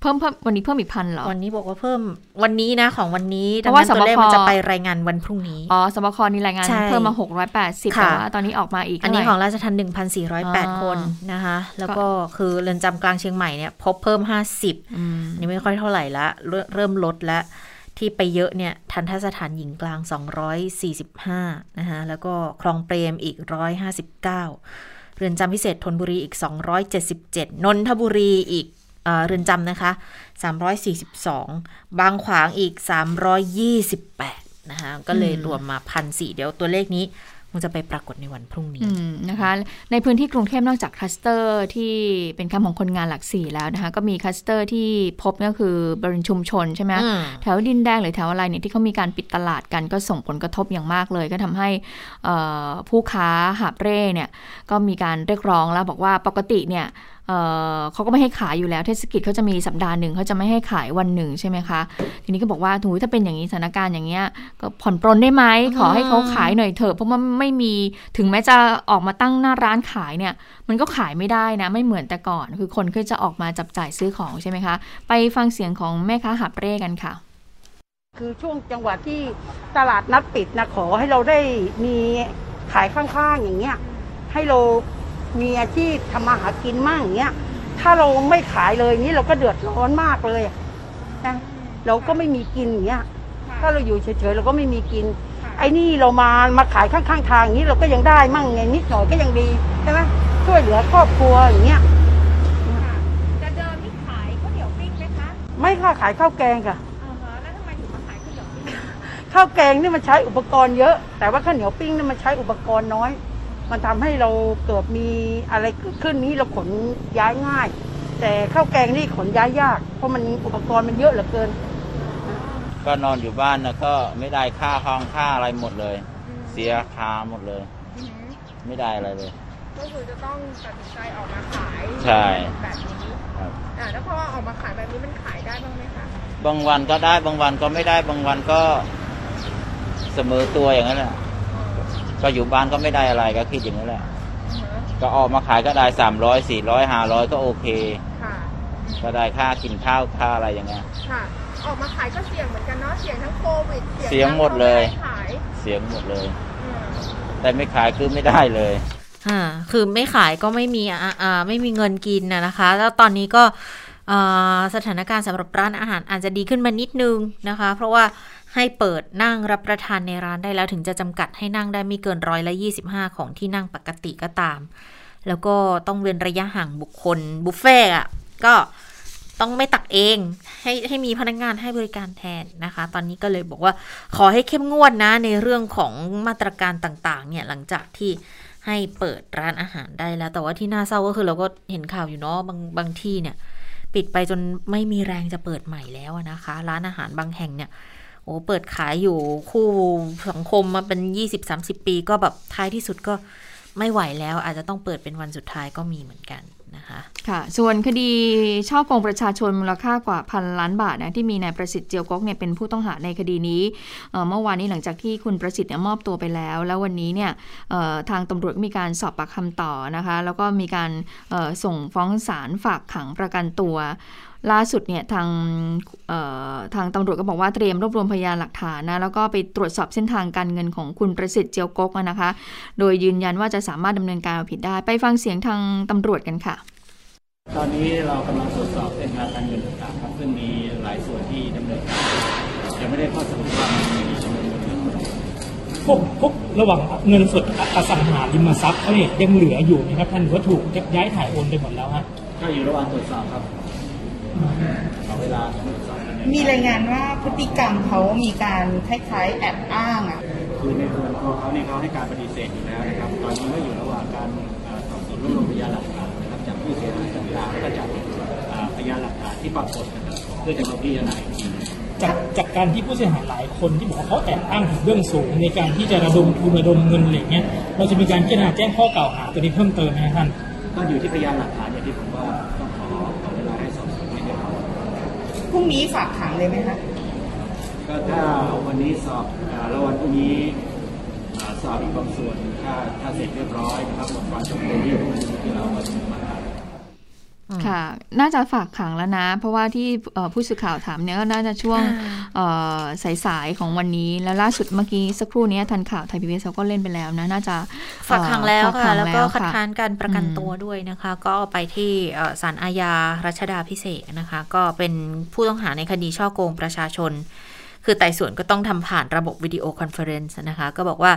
เพิ่มเพิ่มวันนี้เพิ่มอีกพันเหรอ วันนี้บอกว่าเพิ่มวันนี้นะของวันนี้เพราะว่าดังนั้นตัวเลขสบคมันจะไปรายงานวันพรุ่งนี้ อ๋อสบคนี่รายงานใช่เพิ่มมา 680ค่ะแต่ว่าตอนนี้ออกมาอีก อันนี้ขเท่าองไหร่ราชทัน1,408 คนนะคะ แล้วก็คือเรือนจำกลางเชียงใหม่เนี่ยพบเพิ่ม 50อืมนี่ไม่ค่อยเท่าไหร่ละเริ่มเริ่มลดแล้วที่ไปเยอะเนี่ยทันทสถานหญิงกลาง 245นะคะแล้วก็คลองเปรมอีก 159 เรือนจำพิเศษธนบุรีอีก 277 นนทบุรีอีก เอ่อเรือนจำนะคะ 342 บางขวางอีก 328 นะคะ ก็เลยรวมมาพันสี่เดี๋ยวตัวเลขนี้คงจะไปปรากฏในวันพรุ่งนี้อืมนะคะ ในพื้นที่กรุงเทพนอกจากคลัสเตอร์ที่เป็นแคมป์ของคนงานหลักสี่แล้วนะคะ ก็มีคลัสเตอร์ที่พบก็คือบริเวณชุมชนใช่ไหมอืมแถวดินแดงหรือแถวอะไรเนี่ยที่เขามีการปิดตลาดกันก็ส่งผลกระทบอย่างมากเลย ก็ทำให้เอ่อผู้ค้าหาบเร่เนี่ยก็มีการเรียกร้องแล้วบอกว่าปกติเนี่ย เอ่อเขาก็ไม่ให้ขายอยู่แล้ว เทศกิจเขาจะมีสัปดาห์หนึ่งเขาจะไม่ให้ขายวันหนึ่งใช่ไหมคะ ทีนี้ก็บอกว่าถูถ้าเป็นอย่างนี้สถานการณ์อย่างเงี้ยก็ผ่อนปรนได้ไหมขอให้เขาขายหน่อยเถอะเพราะว่าไม่มีถึงแม้จะออกมาตั้งหน้าร้านขายเนี่ย มันก็ขายไม่ได้นะไม่เหมือนแต่ก่อน คือคนก็จะออกมาจับจ่ายซื้อของใช่ไหมคะ ไปฟังเสียงของแม่ค้าหับเร่กันค่ะคือช่วงจังหวะที่ตลาดนัดปิดนะขอให้เราได้มีขายข้างๆอย่างเงี้ยให้เรา มีอาชีพทำมาหากินมั่งอย่างเงี้ย ถ้าเราไม่ขายเลยนี้เราก็เดือดร้อนมากเลยอะนะเราก็ไม่มีกินอย่างเงี้ย ถ้าเราอยู่เฉยๆเราก็ไม่มีกิน ไอ้นี่เรามามาขายข้างๆทางอย่างนี้เราก็ยังได้มั่งไงนิดหน่อยก็ยังดีใช่ไหมช่วยเหลือครอบครัวอย่างเงี้ยจะเดิมนี่ขายข้าวเหนียวปิ้งไหมคะ ไม่ค่ะขายข้าวแกงค่ะอ่าฮะแล้วทำไมถึงมาขายข้าวเหนียวปิ้งข้าวแกงนี่มันใช้อุปกรณ์เยอะ แต่ว่าข้าวเหนียวปิ้งนี่มันใช้อุปกรณ์น้อย มันทำให้เราเกิดมีอะไรเกิดขึ้นนี้เราขนย้ายง่าย แต่ข้าวแกงนี่ขนย้ายยาก เพราะมันอุปกรณ์มันเยอะเหลือเกิน ก็นอนอยู่บ้านนะก็ไม่ได้ค่าห้องค่าอะไรหมดเลย เสียคาหมดเลยอือหือไม่ได้อะไรเลย ก็คือจะต้องตัดสินใจออกมาขายใช่แบบนี้ครับอ่าแล้วพอออกมาขายแบบนี้มันขายได้บ้างไหมคะบางวันก็ได้บางวันก็ไม่ได้บางวันก็เสมอตัวอย่างนั้นแหละ ก็อยู่บ้านก็ไม่ได้อะไรก็คิดอย่างนั้นแหละอือฮะก็ออกมาขายก็ได้สามร้อยสี่ร้อยห้าร้อยก็โอเค ค่ะก็ได้ค่ากินข้าวค่าอะไรอย่างเงี้ย ค่ะ ออกมาขายก็เสี่ยงเหมือนกันเนาะ เสี่ยงทั้งโควิดเสี่ยงหมดเลยทั้งขายเสียงหมดเลยอืมแต่ไม่ขายคือไม่ได้เลยอ่าคือไม่ขายก็ไม่มีอ่าอ่าไม่มีเงินกินนะนะคะ แล้วตอนนี้ก็อ่าสถานการณ์สำหรับร้านอาหารอาจจะดีขึ้นมานิดนึงนะคะ เพราะว่า ให้เปิดนั่งรับประทานในร้านได้แล้วถึงจะจำกัดให้นั่งได้ไม่เกินร้อยละ25 ของที่นั่งปกติก็ตาม แล้วก็ต้องเว้นระยะห่างบุคคลบุฟเฟ่อะก็ต้องไม่ตักเองให้ให้มีพนักงานให้บริการแทนนะคะ ตอนนี้ก็เลยบอกว่าขอให้เข้มงวดนะในเรื่องของมาตรการต่างๆ เนี่ยหลังจากที่ให้เปิดร้านอาหารได้แล้ว แต่ว่าที่น่าเศร้าก็คือเราก็เห็นข่าวอยู่เนาะบางบางที่เนี่ย ปิดไปจนไม่มีแรงจะเปิดใหม่แล้วนะคะ ร้านอาหารบางแห่งเนี่ย โอ้เปิดขายอยู่คู่สังคมมาเป็น20-30ปี ก็แบบท้ายที่สุดก็ไม่ไหวแล้ว อาจจะต้องเปิดเป็นวันสุดท้ายก็มีเหมือนกันนะคะค่ะ ส่วนคดีช่อกงประชาชนมูลค่ากว่าพันล้านบาทนะที่มีนายประสิทธิ์เจียวกกเนี่ยเป็นผู้ต้องหาในคดีนี้เมื่อวานนี้หลังจากที่คุณประสิทธิ์เนี่ยมอบตัวไปแล้ว แล้ววันนี้เนี่ยทางตำรวจมีการสอบปากคำต่อนะคะ แล้วก็มีการส่งฟ้องศาลฝากขังประกันตัว ล่าสุดเนี่ยทางเอ่อทางตำรวจก็บอกว่าเตรียมรวบรวมพยานหลักฐานนะแล้วก็ไปตรวจสอบเส้นทางการเงินของคุณประสิทธิ์เจียวกกอะนะคะ โดยยืนยันว่าจะสามารถดำเนินการเอาผิดได้ ไปฟังเสียงทางตำรวจกันค่ะ ตอนนี้เรากำลังตรวจสอบเส้นทางการเงินต่างๆครับซึ่งมีหลายส่วนที่ดำเนินการยังไม่ได้ข้อสรุปว่ามีจำนวนเงินเท่าไหร่พวกพวกระหว่างเงินสดอสังหาริมทรัพย์เขาเนี่ยยังเหลืออยู่ไหมครับท่านหรือว่าถูกย้ายถ่ายโอนไปหมดแล้วฮะก็อยู่ระหว่างตรวจสอบครับ มีรายงานว่าพฤติกรรมเขามีการคล้ายๆแอบอ้างอะ คือในส่วนตัวเขาเนี่ยเขาให้การปฏิเสธอยู่แล้วนะครับ ตอนนี้ก็อยู่ระหว่างการเอ่อสอบสวนรวบรวมพยานหลักฐานนะครับจากผู้เสียหายต่างๆแล้วก็จากเอ่อพยานหลักฐานที่ปรากฏนะครับเพื่อจะมาพิจารณาอีกทีจากจากการที่ผู้เสียหายหลายคนที่บอกว่าเขาแอบอ้างถึงเรื่องสูงในการที่จะระดมทุนระดมเงินอะไรเงี้ยเราจะมีการพิจารณาแจ้งข้อกล่าวหาตัวนี้เพิ่มเติมไหมครับท่านก็อยู่ที่พยานหลักฐานอย่างที่ผมว่า พรุ่งนี้ฝากขังเลยไหมคะก็ถ้าวันนี้สอบแล้ววันพรุ่งนี้สอบอีกบางส่วนถ้าถ้าเสร็จเรียบร้อยนะครับหมดความจำเป็นที่พรุ่งที่เราก็จะมา ค่ะ น่าจะฝากขังแล้วนะ เพราะว่าที่เอ่อผู้สื่อข่าวถามเนี่ยก็น่าจะช่วงเอ่อสายๆของวันนี้ แล้วล่าสุดเมื่อกี้สักครู่เนี้ยทางข่าวไทยพีบีเอสเขาก็เล่นไปแล้วนะ น่าจะฝากขังแล้วฝากขัค่ะแล้วก็แล้วคัดค้านค่ะการประกันตัวด้วยนะคะ ก็ไปที่เอ่อศาลอาญารัชดาภิเษกนะคะ ก็เป็นผู้ต้องหาในคดีฉ้อโกงประชาชนคือไต่สวนก็ต้องทำผ่านระบบ video conference นะคะ ก็บอกว่า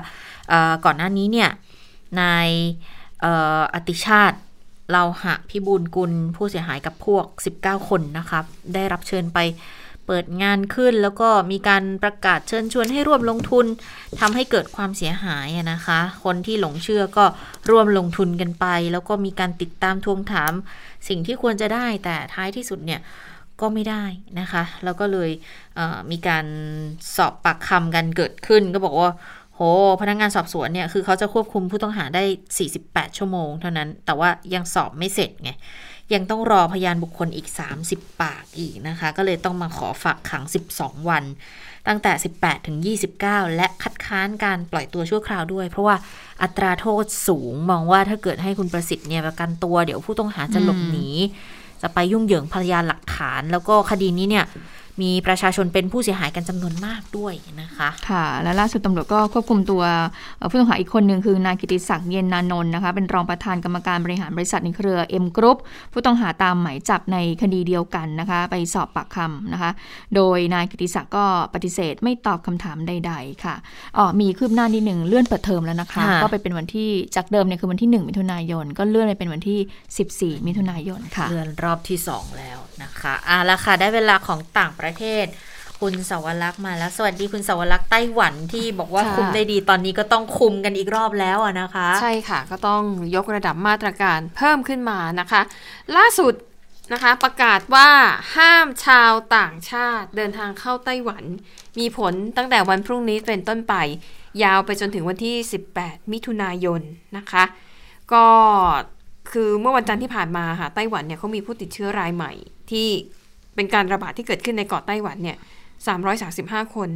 เอ่อก่อนหน้านี้เนี่ยนายเอ่ออติชาติ เราหะพิบูลกุลผู้เสียหายกับพวก 19 คนนะครับได้รับเชิญไปเปิดงานขึ้น แล้วก็มีการประกาศเชิญชวนให้ร่วมลงทุนทำให้เกิดความเสียหายนะคะ คนที่หลงเชื่อก็ร่วมลงทุนกันไป แล้วก็มีการติดตามทวงถาม สิ่งที่ควรจะได้แต่ท้ายที่สุดเนี่ยก็ไม่ได้นะคะ แล้วก็เลยเมีการสอบปากคำกันเกิดขึ้นก็บอกว่า โหพนักงานสอบสวนเนี่ยคือเขาจะควบคุมผู้ต้องหาได้ 48 ชั่วโมงเท่านั้น แต่ว่ายังสอบไม่เสร็จไง ยังต้องรอพยานบุคคลอีก 30 ปากอีกนะคะ ก็เลยต้องมาขอฝากขัง 12 วัน ตั้งแต่ 18 ถึง 29 และคัดค้านการปล่อยตัวชั่วคราวด้วย เพราะว่าอัตราโทษสูงมองว่าถ้าเกิดให้คุณประสิทธิ์เนี่ยประกันตัว เดี๋ยวผู้ต้องหาจะหลบหนีจะไปยุ่งเหยิงพยานหลักฐาน แล้วก็คดีนี้เนี่ย มีประชาชนเป็นผู้เสียหายกันจำนวนมากด้วยนะคะ ค่ะ และล่าสุดตำรวจก็ควบคุมตัวเอ่อผู้ต้องหาอีกคนหนึ่งคือนายกิติศักดิ์เย็นนานนท์นะคะ เป็นรองประธานกรรมการบริหารบริษัทในเครือเอ็มกรุ๊ปผู้ต้องหาตามหมายจับในคดีเดียวกันนะคะ ไปสอบปากคำนะคะ โดยนายกิติศักดิ์ก็ปฏิเสธไม่ตอบคำถามใด ๆ ค่ะอ๋อมีคืบหน้านิดหนึ่งเลื่อนเปิดเทอมแล้วนะคะค่ะก็ไปเป็นวันที่จากเดิมเนี่ยคือวันที่ 1 มิถุนายน ก็เลื่อนไปเป็นวันที่ 14 มิถุนายนค่ะเดือนรอบที่ 2 แล้วนะคะอะละค่ะได้เวลาของต่างประเทศ คุณสาวรักษ์มาแล้ว สวัสดีคุณสาวรักษ์ไต้หวันที่บอกว่าค่ะคุมได้ดีตอนนี้ก็ต้องคุมกันอีกรอบแล้วอะนะคะ ใช่ค่ะก็ต้องยกระดับมาตรการเพิ่มขึ้นมานะคะ ล่าสุดนะคะประกาศว่าห้ามชาวต่างชาติเดินทางเข้าไต้หวัน มีผลตั้งแต่วันพรุ่งนี้เป็นต้นไป ยาวไปจนถึงวันที่ 18 มิถุนายนนะคะ ก็คือเมื่อวันจันทร์ที่ผ่านมาค่ะไต้หวันเนี่ยเขามีผู้ติดเชื้อรายใหม่ที่ เป็นการระบาดที่เกิดขึ้นในเกาะไต้หวันเนี่ย335 คน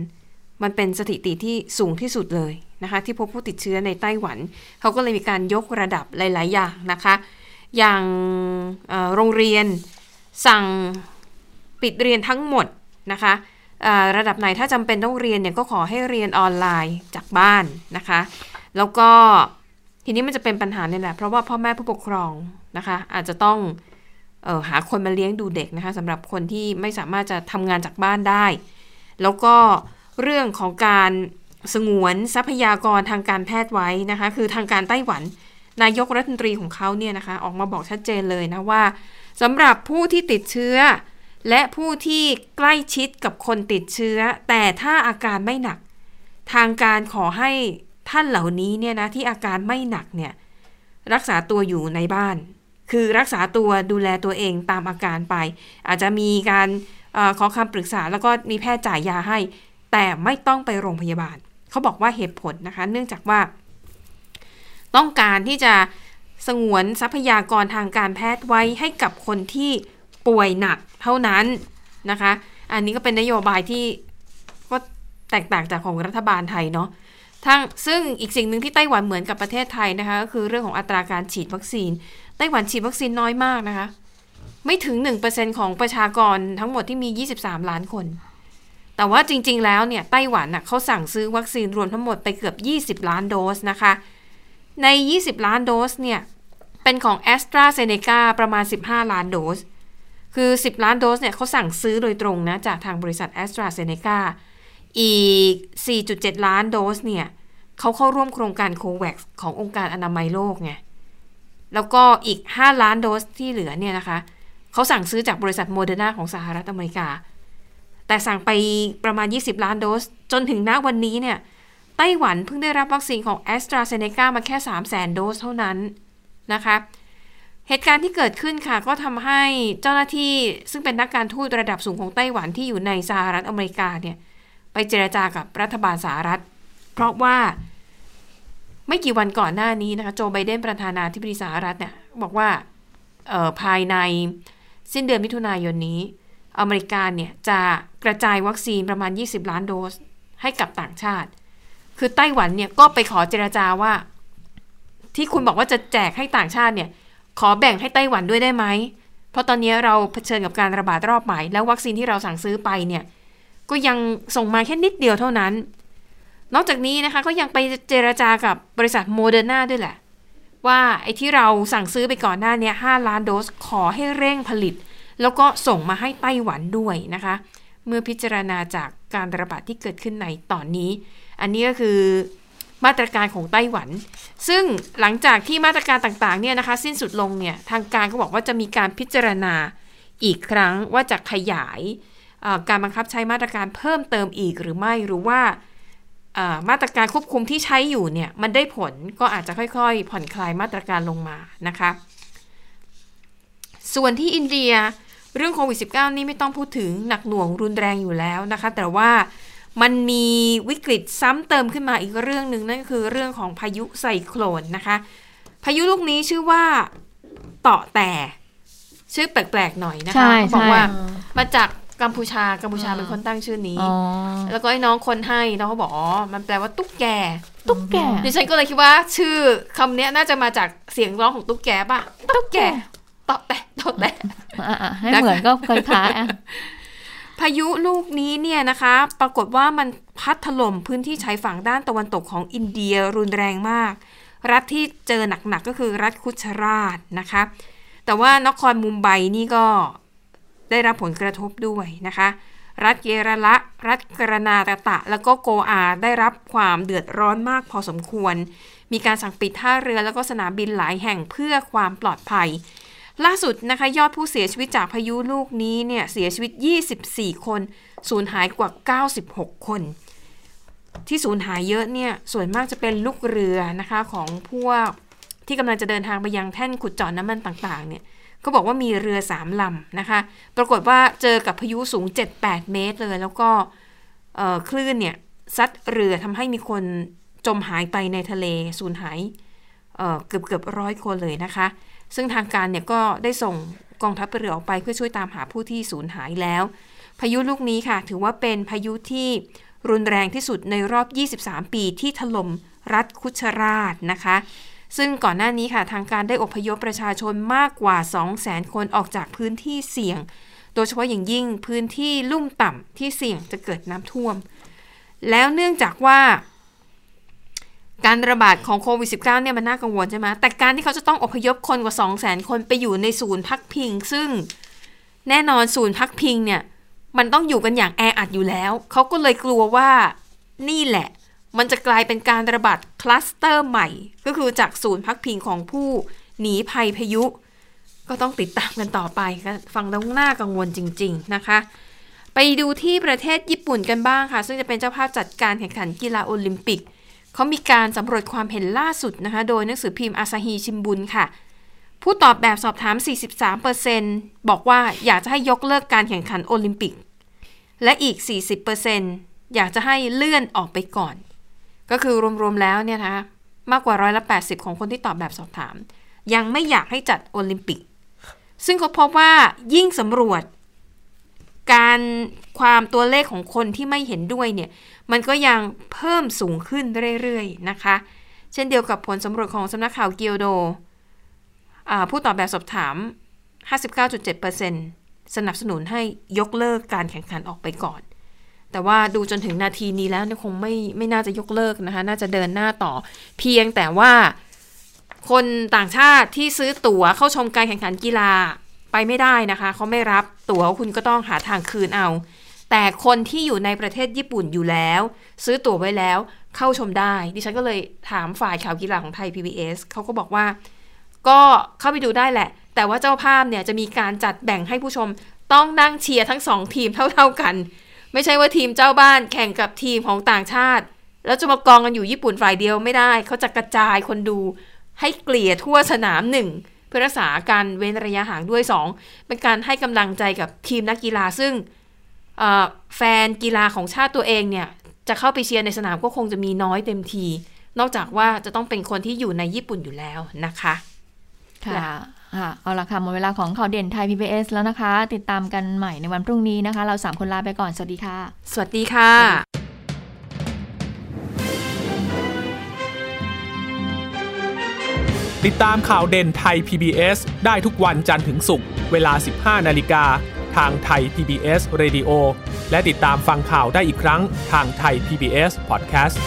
มันเป็นสถิติที่สูงที่สุดเลยนะคะ ที่พบผู้ติดเชื้อในไต้หวัน เขาก็เลยมีการยกระดับหลาย ๆ อย่างนะคะ อย่างโรงเรียนสั่งปิดเรียนทั้งหมดนะคะระดับไหนถ้าจำเป็นต้องเรียนเนี่ยก็ขอให้เรียนออนไลน์จากบ้านนะคะ แล้วก็ทีนี้มันจะเป็นปัญหาเนี่ยแหละเพราะว่าพ่อแม่ผู้ปกครองนะคะ อาจจะต้อง หาคนมาเลี้ยงดูเด็กนะคะสำหรับคนที่ไม่สามารถจะทำงานจากบ้านได้ แล้วก็เรื่องของการสงวนทรัพยากรทางการแพทย์ไว้นะคะคือทางการไต้หวัน นายกรัฐมนตรีของเขาเนี่ยนะคะออกมาบอกชัดเจนเลยนะว่าสำหรับผู้ที่ติดเชื้อ และผู้ที่ใกล้ชิดกับคนติดเชื้อ แต่ถ้าอาการไม่หนัก ทางการขอให้ท่านเหล่านี้เนี่ยนะที่อาการไม่หนักเนี่ยรักษาตัวอยู่ในบ้าน คือรักษาตัวดูแลตัวเองตามอาการไป อาจจะมีการอขอคำปรึกษาแล้วก็มีแพทย์จ่ายยาให้ แต่ไม่ต้องไปโรงพยาบาล เขาบอกว่าเหตุผลนะคะ เนื่องจากว่า ต้องการที่จะสงวนทรัพยากรทางการแพทย์ไว้ให้กับคนที่ป่วยหนักเท่านั้นนะคะ อันนี้ก็เป็นนโยบายที่ก็แตกต่างจากของรัฐบาลไทยเนาะทั้งซึ่งอีกสิ่งหนึ่งที่ไต้หวันเหมือนกับประเทศไทยนะคะก็คือเรื่องของอัตราการฉีดวัคซีน ไต้หวันฉีดวัคซีนน้อยมากนะคะ ไม่ถึง 1%ของประชากรทั้งหมดที่มี 23 ล้านคน แต่ว่าจริง ๆ แล้วเนี่ยไต้หวันน่ะเขาสั่งซื้อวัคซีนรวมทั้งหมดไปเกือบ 20 ล้านโดสนะคะ ใน 20 ล้านโดสเนี่ยเป็นของ a s t r a z เซ e c a ประมาณ 15 ล้านโดส คือ 10 ล้านโดสเนี่ยเขาสั่งซื้อโดยตรงนะ จากทางบริษัท AstraZeneca อีก 4.7 ล้านโดสเนี่ยเขาเข้าร่วมโครงการ COVAX ขององค์การอนามัยโลกไง แล้วก็อีก 5 ล้านโดสที่เหลือเนี่ยนะคะเขาสั่งซื้อจากบริษัทโมเดอร์นาของสหรัฐอเมริกา แต่สั่งไปประมาณ 20 ล้านโดส จนถึงณวันนี้เนี่ยไต้หวันเพิ่งได้รับวัคซีนของ AstraZeneca มาแค่ 3 0 0 0 0 โดสเท่านั้นนะคะเหตุการณ์ที่เกิดขึ้นค่ะ ก็ทำให้เจ้าหน้าที่ซึ่งเป็นนักการทูตระดับสูงของไต้หวันที่อยู่ในสหรัฐอเมริกาเนี่ยไปเจรจากับรัฐบาลสหรัฐ เพราะว่า ไม่กี่วันก่อนหน้านี้นะคะ โจไบเดนประธานาธิบดีสหรัฐเนี่ยบอกว่าเออภายในสิ้นเดือนมิถุนายนนี้ อเมริกาเนี่ยจะกระจายวัคซีนประมาณ 20 ล้านโดสให้กับต่างชาติ คือไต้หวันเนี่ยก็ไปขอเจรจาว่า ที่คุณบอกว่าจะแจกให้ต่างชาติเนี่ย ขอแบ่งให้ไต้หวันด้วยได้ไหม เพราะตอนนี้เราเผชิญกับการระบาดรอบใหม่ แล้ววัคซีนที่เราสั่งซื้อไปเนี่ย ก็ยังส่งมาแค่นิดเดียวเท่านั้น นอกจากนี้นะคะก็ยังไปเจรจากับบริษัทโมเดอร์นาด้วยแหละ ว่าไอ้ที่เราสั่งซื้อไปก่อนหน้านี้5ล้านโดสขอให้เร่งผลิต แล้วก็ส่งมาให้ไต้หวันด้วยนะคะ เมื่อพิจารณาจากการระบาดที่เกิดขึ้นในตอนนี้ อันนี้ก็คือมาตรการของไต้หวัน ซึ่งหลังจากที่มาตรการต่างๆเนี่ยนะคะสิ้นสุดลงเนี่ยทางการก็บอกว่าจะมีการพิจารณาอีกครั้งว่าจะขยายการบังคับใช้มาตรการเพิ่มเติมอีกหรือไม่หรือว่า มาตรการควบคุมที่ใช้อยู่เนี่ยมันได้ผลก็อาจจะค่อยๆ ผ่อนคลายมาตรการลงมานะคะ ส่วนที่อินเดียเรื่องโควิด -19 นี่ไม่ต้องพูดถึงหนักหน่วงรุนแรงอยู่แล้วนะคะ แต่ว่ามันมีวิกฤตซ้ำเติมขึ้นมาอีกเรื่องหนึ่งนั่นก็คือเรื่องของพายุไซโคลนนะคะ พายุลูกนี้ชื่อว่าเต่อแต่ ชื่อแปลกๆหน่อยนะใช่คะเขาบอกใช่ว่ามาจาก กัมพูชากัมพูชาเป็นคนตั้งชื่อนี้อ๋อแล้วก็ไอ้น้องคนให้น้องเขาบอกอ๋อมันแปลว่าตุ๊กแก ตุ๊กแกดิฉันก็เลยคิดว่า ชื่อคำเนี้ยน่าจะมาจากเสียงร้องของตุ๊กแกป่ะ ตุ๊กแกตอบแต่ตอบแต่อะๆให้เหมือนก็เคยท้ายอะพายุลูกนี้เนี่ยนะคะ ปรากฏว่ามันพัดถล่มพื้นที่ชายฝั่งด้านตะวันตกของอินเดียรุนแรงมาก รัฐที่เจอหนักๆก็คือรัฐคุชราชนะคะ แต่ว่านครมุมไบนี่ก็ ได้รับผลกระทบด้วยนะคะ รัฐเกรละ รัฐกรนาตตะ แล้วก็โกอาได้รับความเดือดร้อนมากพอสมควร มีการสั่งปิดท่าเรือแล้วก็สนามบินหลายแห่งเพื่อความปลอดภัย ล่าสุดนะคะยอดผู้เสียชีวิตจากพายุลูกนี้เนี่ยเสียชีวิต 24 คนสูญหายกว่า 96 คนที่สูญหายเยอะเนี่ยส่วนมากจะเป็นลูกเรือนะคะของพวกที่กำลังจะเดินทางไปยังแท่นขุดเจาะน้ำมันต่างๆเนี่ย ก็บอกว่ามีเรือสามลำนะคะ ปรากฏว่าเจอกับพายุสูง 7-8 เมตรเลย แล้วก็คลื่นเนี่ยซัดเรือทำให้มีคนจมหายไปในทะเลสูญหายเอ่อเกือบเกือบร้อยคนเลยนะคะ ซึ่งทางการเนี่ยก็ได้ส่งกองทัพเรือออกไปเพื่อช่วยตามหาผู้ที่สูญหายแล้ว พายุลูกนี้ค่ะ ถือว่าเป็นพายุที่รุนแรงที่สุดในรอบ 23 ปีที่ถล่มรัฐคุชราชนะคะ ซึ่งก่อนหน้านี้ค่ะทางการได้อพยพประชาชนมากกว่า 200,000 คนออกจากพื้นที่เสี่ยง โดยเฉพาะอย่างยิ่งพื้นที่ลุ่มต่ำที่เสี่ยงจะเกิดน้ำท่วม แล้วเนื่องจากว่าการระบาดของโควิด -19 เนี่ยมันน่ากังวลใช่ไหมแต่การที่เขาจะต้องอพยพคนกว่า 200,000 คนไปอยู่ในศูนย์พักพิง ซึ่งแน่นอนศูนย์พักพิงเนี่ยมันต้องอยู่กันอย่างแออัดอยู่แล้ว เขาก็เลยกลัวว่านี่แหละ มันจะกลายเป็นการระบาดคลัสเตอร์ใหม่ ก็คือจากศูนย์พักพิงของผู้หนีภัยพายุ ก็ต้องติดตามกันต่อไปฟังแล้วน่ากังวลจริง ๆ นะคะ ไปดูที่ประเทศญี่ปุ่นกันบ้างค่ะ ซึ่งจะเป็นเจ้าภาพจัดการแข่งขันกีฬาโอลิมปิกเขามีการสำรวจความเห็นล่าสุดนะคะ โดยหนังสือพิมพ์อาซาฮีชิมบุนค่ะ ผู้ตอบแบบสอบถาม 43%บอกว่าอยากจะให้ยกเลิกการแข่งขันโอลิมปิก และอีก 40%อยากจะให้เลื่อนออกไปก่อน ก็คือรวมๆแล้วเนี่ยนะคะมากกว่าร้อยละ80 ของคนที่ตอบแบบสอบถาม ยังไม่อยากให้จัดโอลิมปิก ซึ่งเขาพบว่ายิ่งสำรวจ การความตัวเลขของคนที่ไม่เห็นด้วยเนี่ย มันก็ยังเพิ่มสูงขึ้นเรื่อยๆนะคะ เช่นเดียวกับผลสำรวจของสำนักข่าวเกียวโด ผู้ตอบแบบสอบถาม 59.7%สนับสนุนให้ยกเลิกการแข่งขันออกไปก่อน แต่ว่าดูจนถึงนาทีนี้แล้วเนี่ยคงไม่ไม่น่าจะยกเลิกนะคะ น่าจะเดินหน้าต่อ เพียงแต่ว่าคนต่างชาติที่ซื้อตั๋วเข้าชมการแข่งขันกีฬาไปไม่ได้นะคะ เขาไม่รับตั๋วคุณก็ต้องหาทางคืนเอา แต่คนที่อยู่ในประเทศญี่ปุ่นอยู่แล้ว ซื้อตั๋วไว้แล้วเข้าชมได้ ดิฉันก็เลยถามฝ่ายข่าวกีฬาของไทย PBS เขาก็บอกว่า ก็เข้าไปดูได้แหละ แต่ว่าเจ้าภาพเนี่ยจะมีการจัดแบ่งให้ผู้ชมต้องนั่งเชียร์ทั้งสองทีมเท่า ๆกัน ไม่ใช่ว่าทีมเจ้าบ้านแข่งกับทีมของต่างชาติ แล้วจะมากองกันอยู่ญี่ปุ่นฝ่ายเดียวไม่ได้ เขาจะกระจายคนดูให้เกลี่ยทั่วสนามหนึ่งเพื่อรักษาการเว้นระยะห่างด้วยสองเป็นการให้กำลังใจกับทีมนักกีฬาซึ่งแฟนกีฬาของชาติตัวเองเนี่ยจะเข้าไปเชียร์ในสนามก็คงจะมีน้อยเต็มที นอกจากว่าจะต้องเป็นคนที่อยู่ในญี่ปุ่นอยู่แล้วนะคะ ค่ะ ค่ะ เอาละค่ะ หมดเวลาของข่าวเด่นไทย PBS แล้วนะคะ ติดตามกันใหม่ในวันพรุ่งนี้นะคะ เราสามคนลาไปก่อน สวัสดีค่ะ สวัสดีค่ะ ติดตามข่าวเด่นไทย PBS ได้ทุกวันจันทร์ถึงศุกร์ เวลา 15 นาฬิกา ทางไทย PBS Radio และติดตามฟังข่าวได้อีกครั้งทางไทย PBS Podcast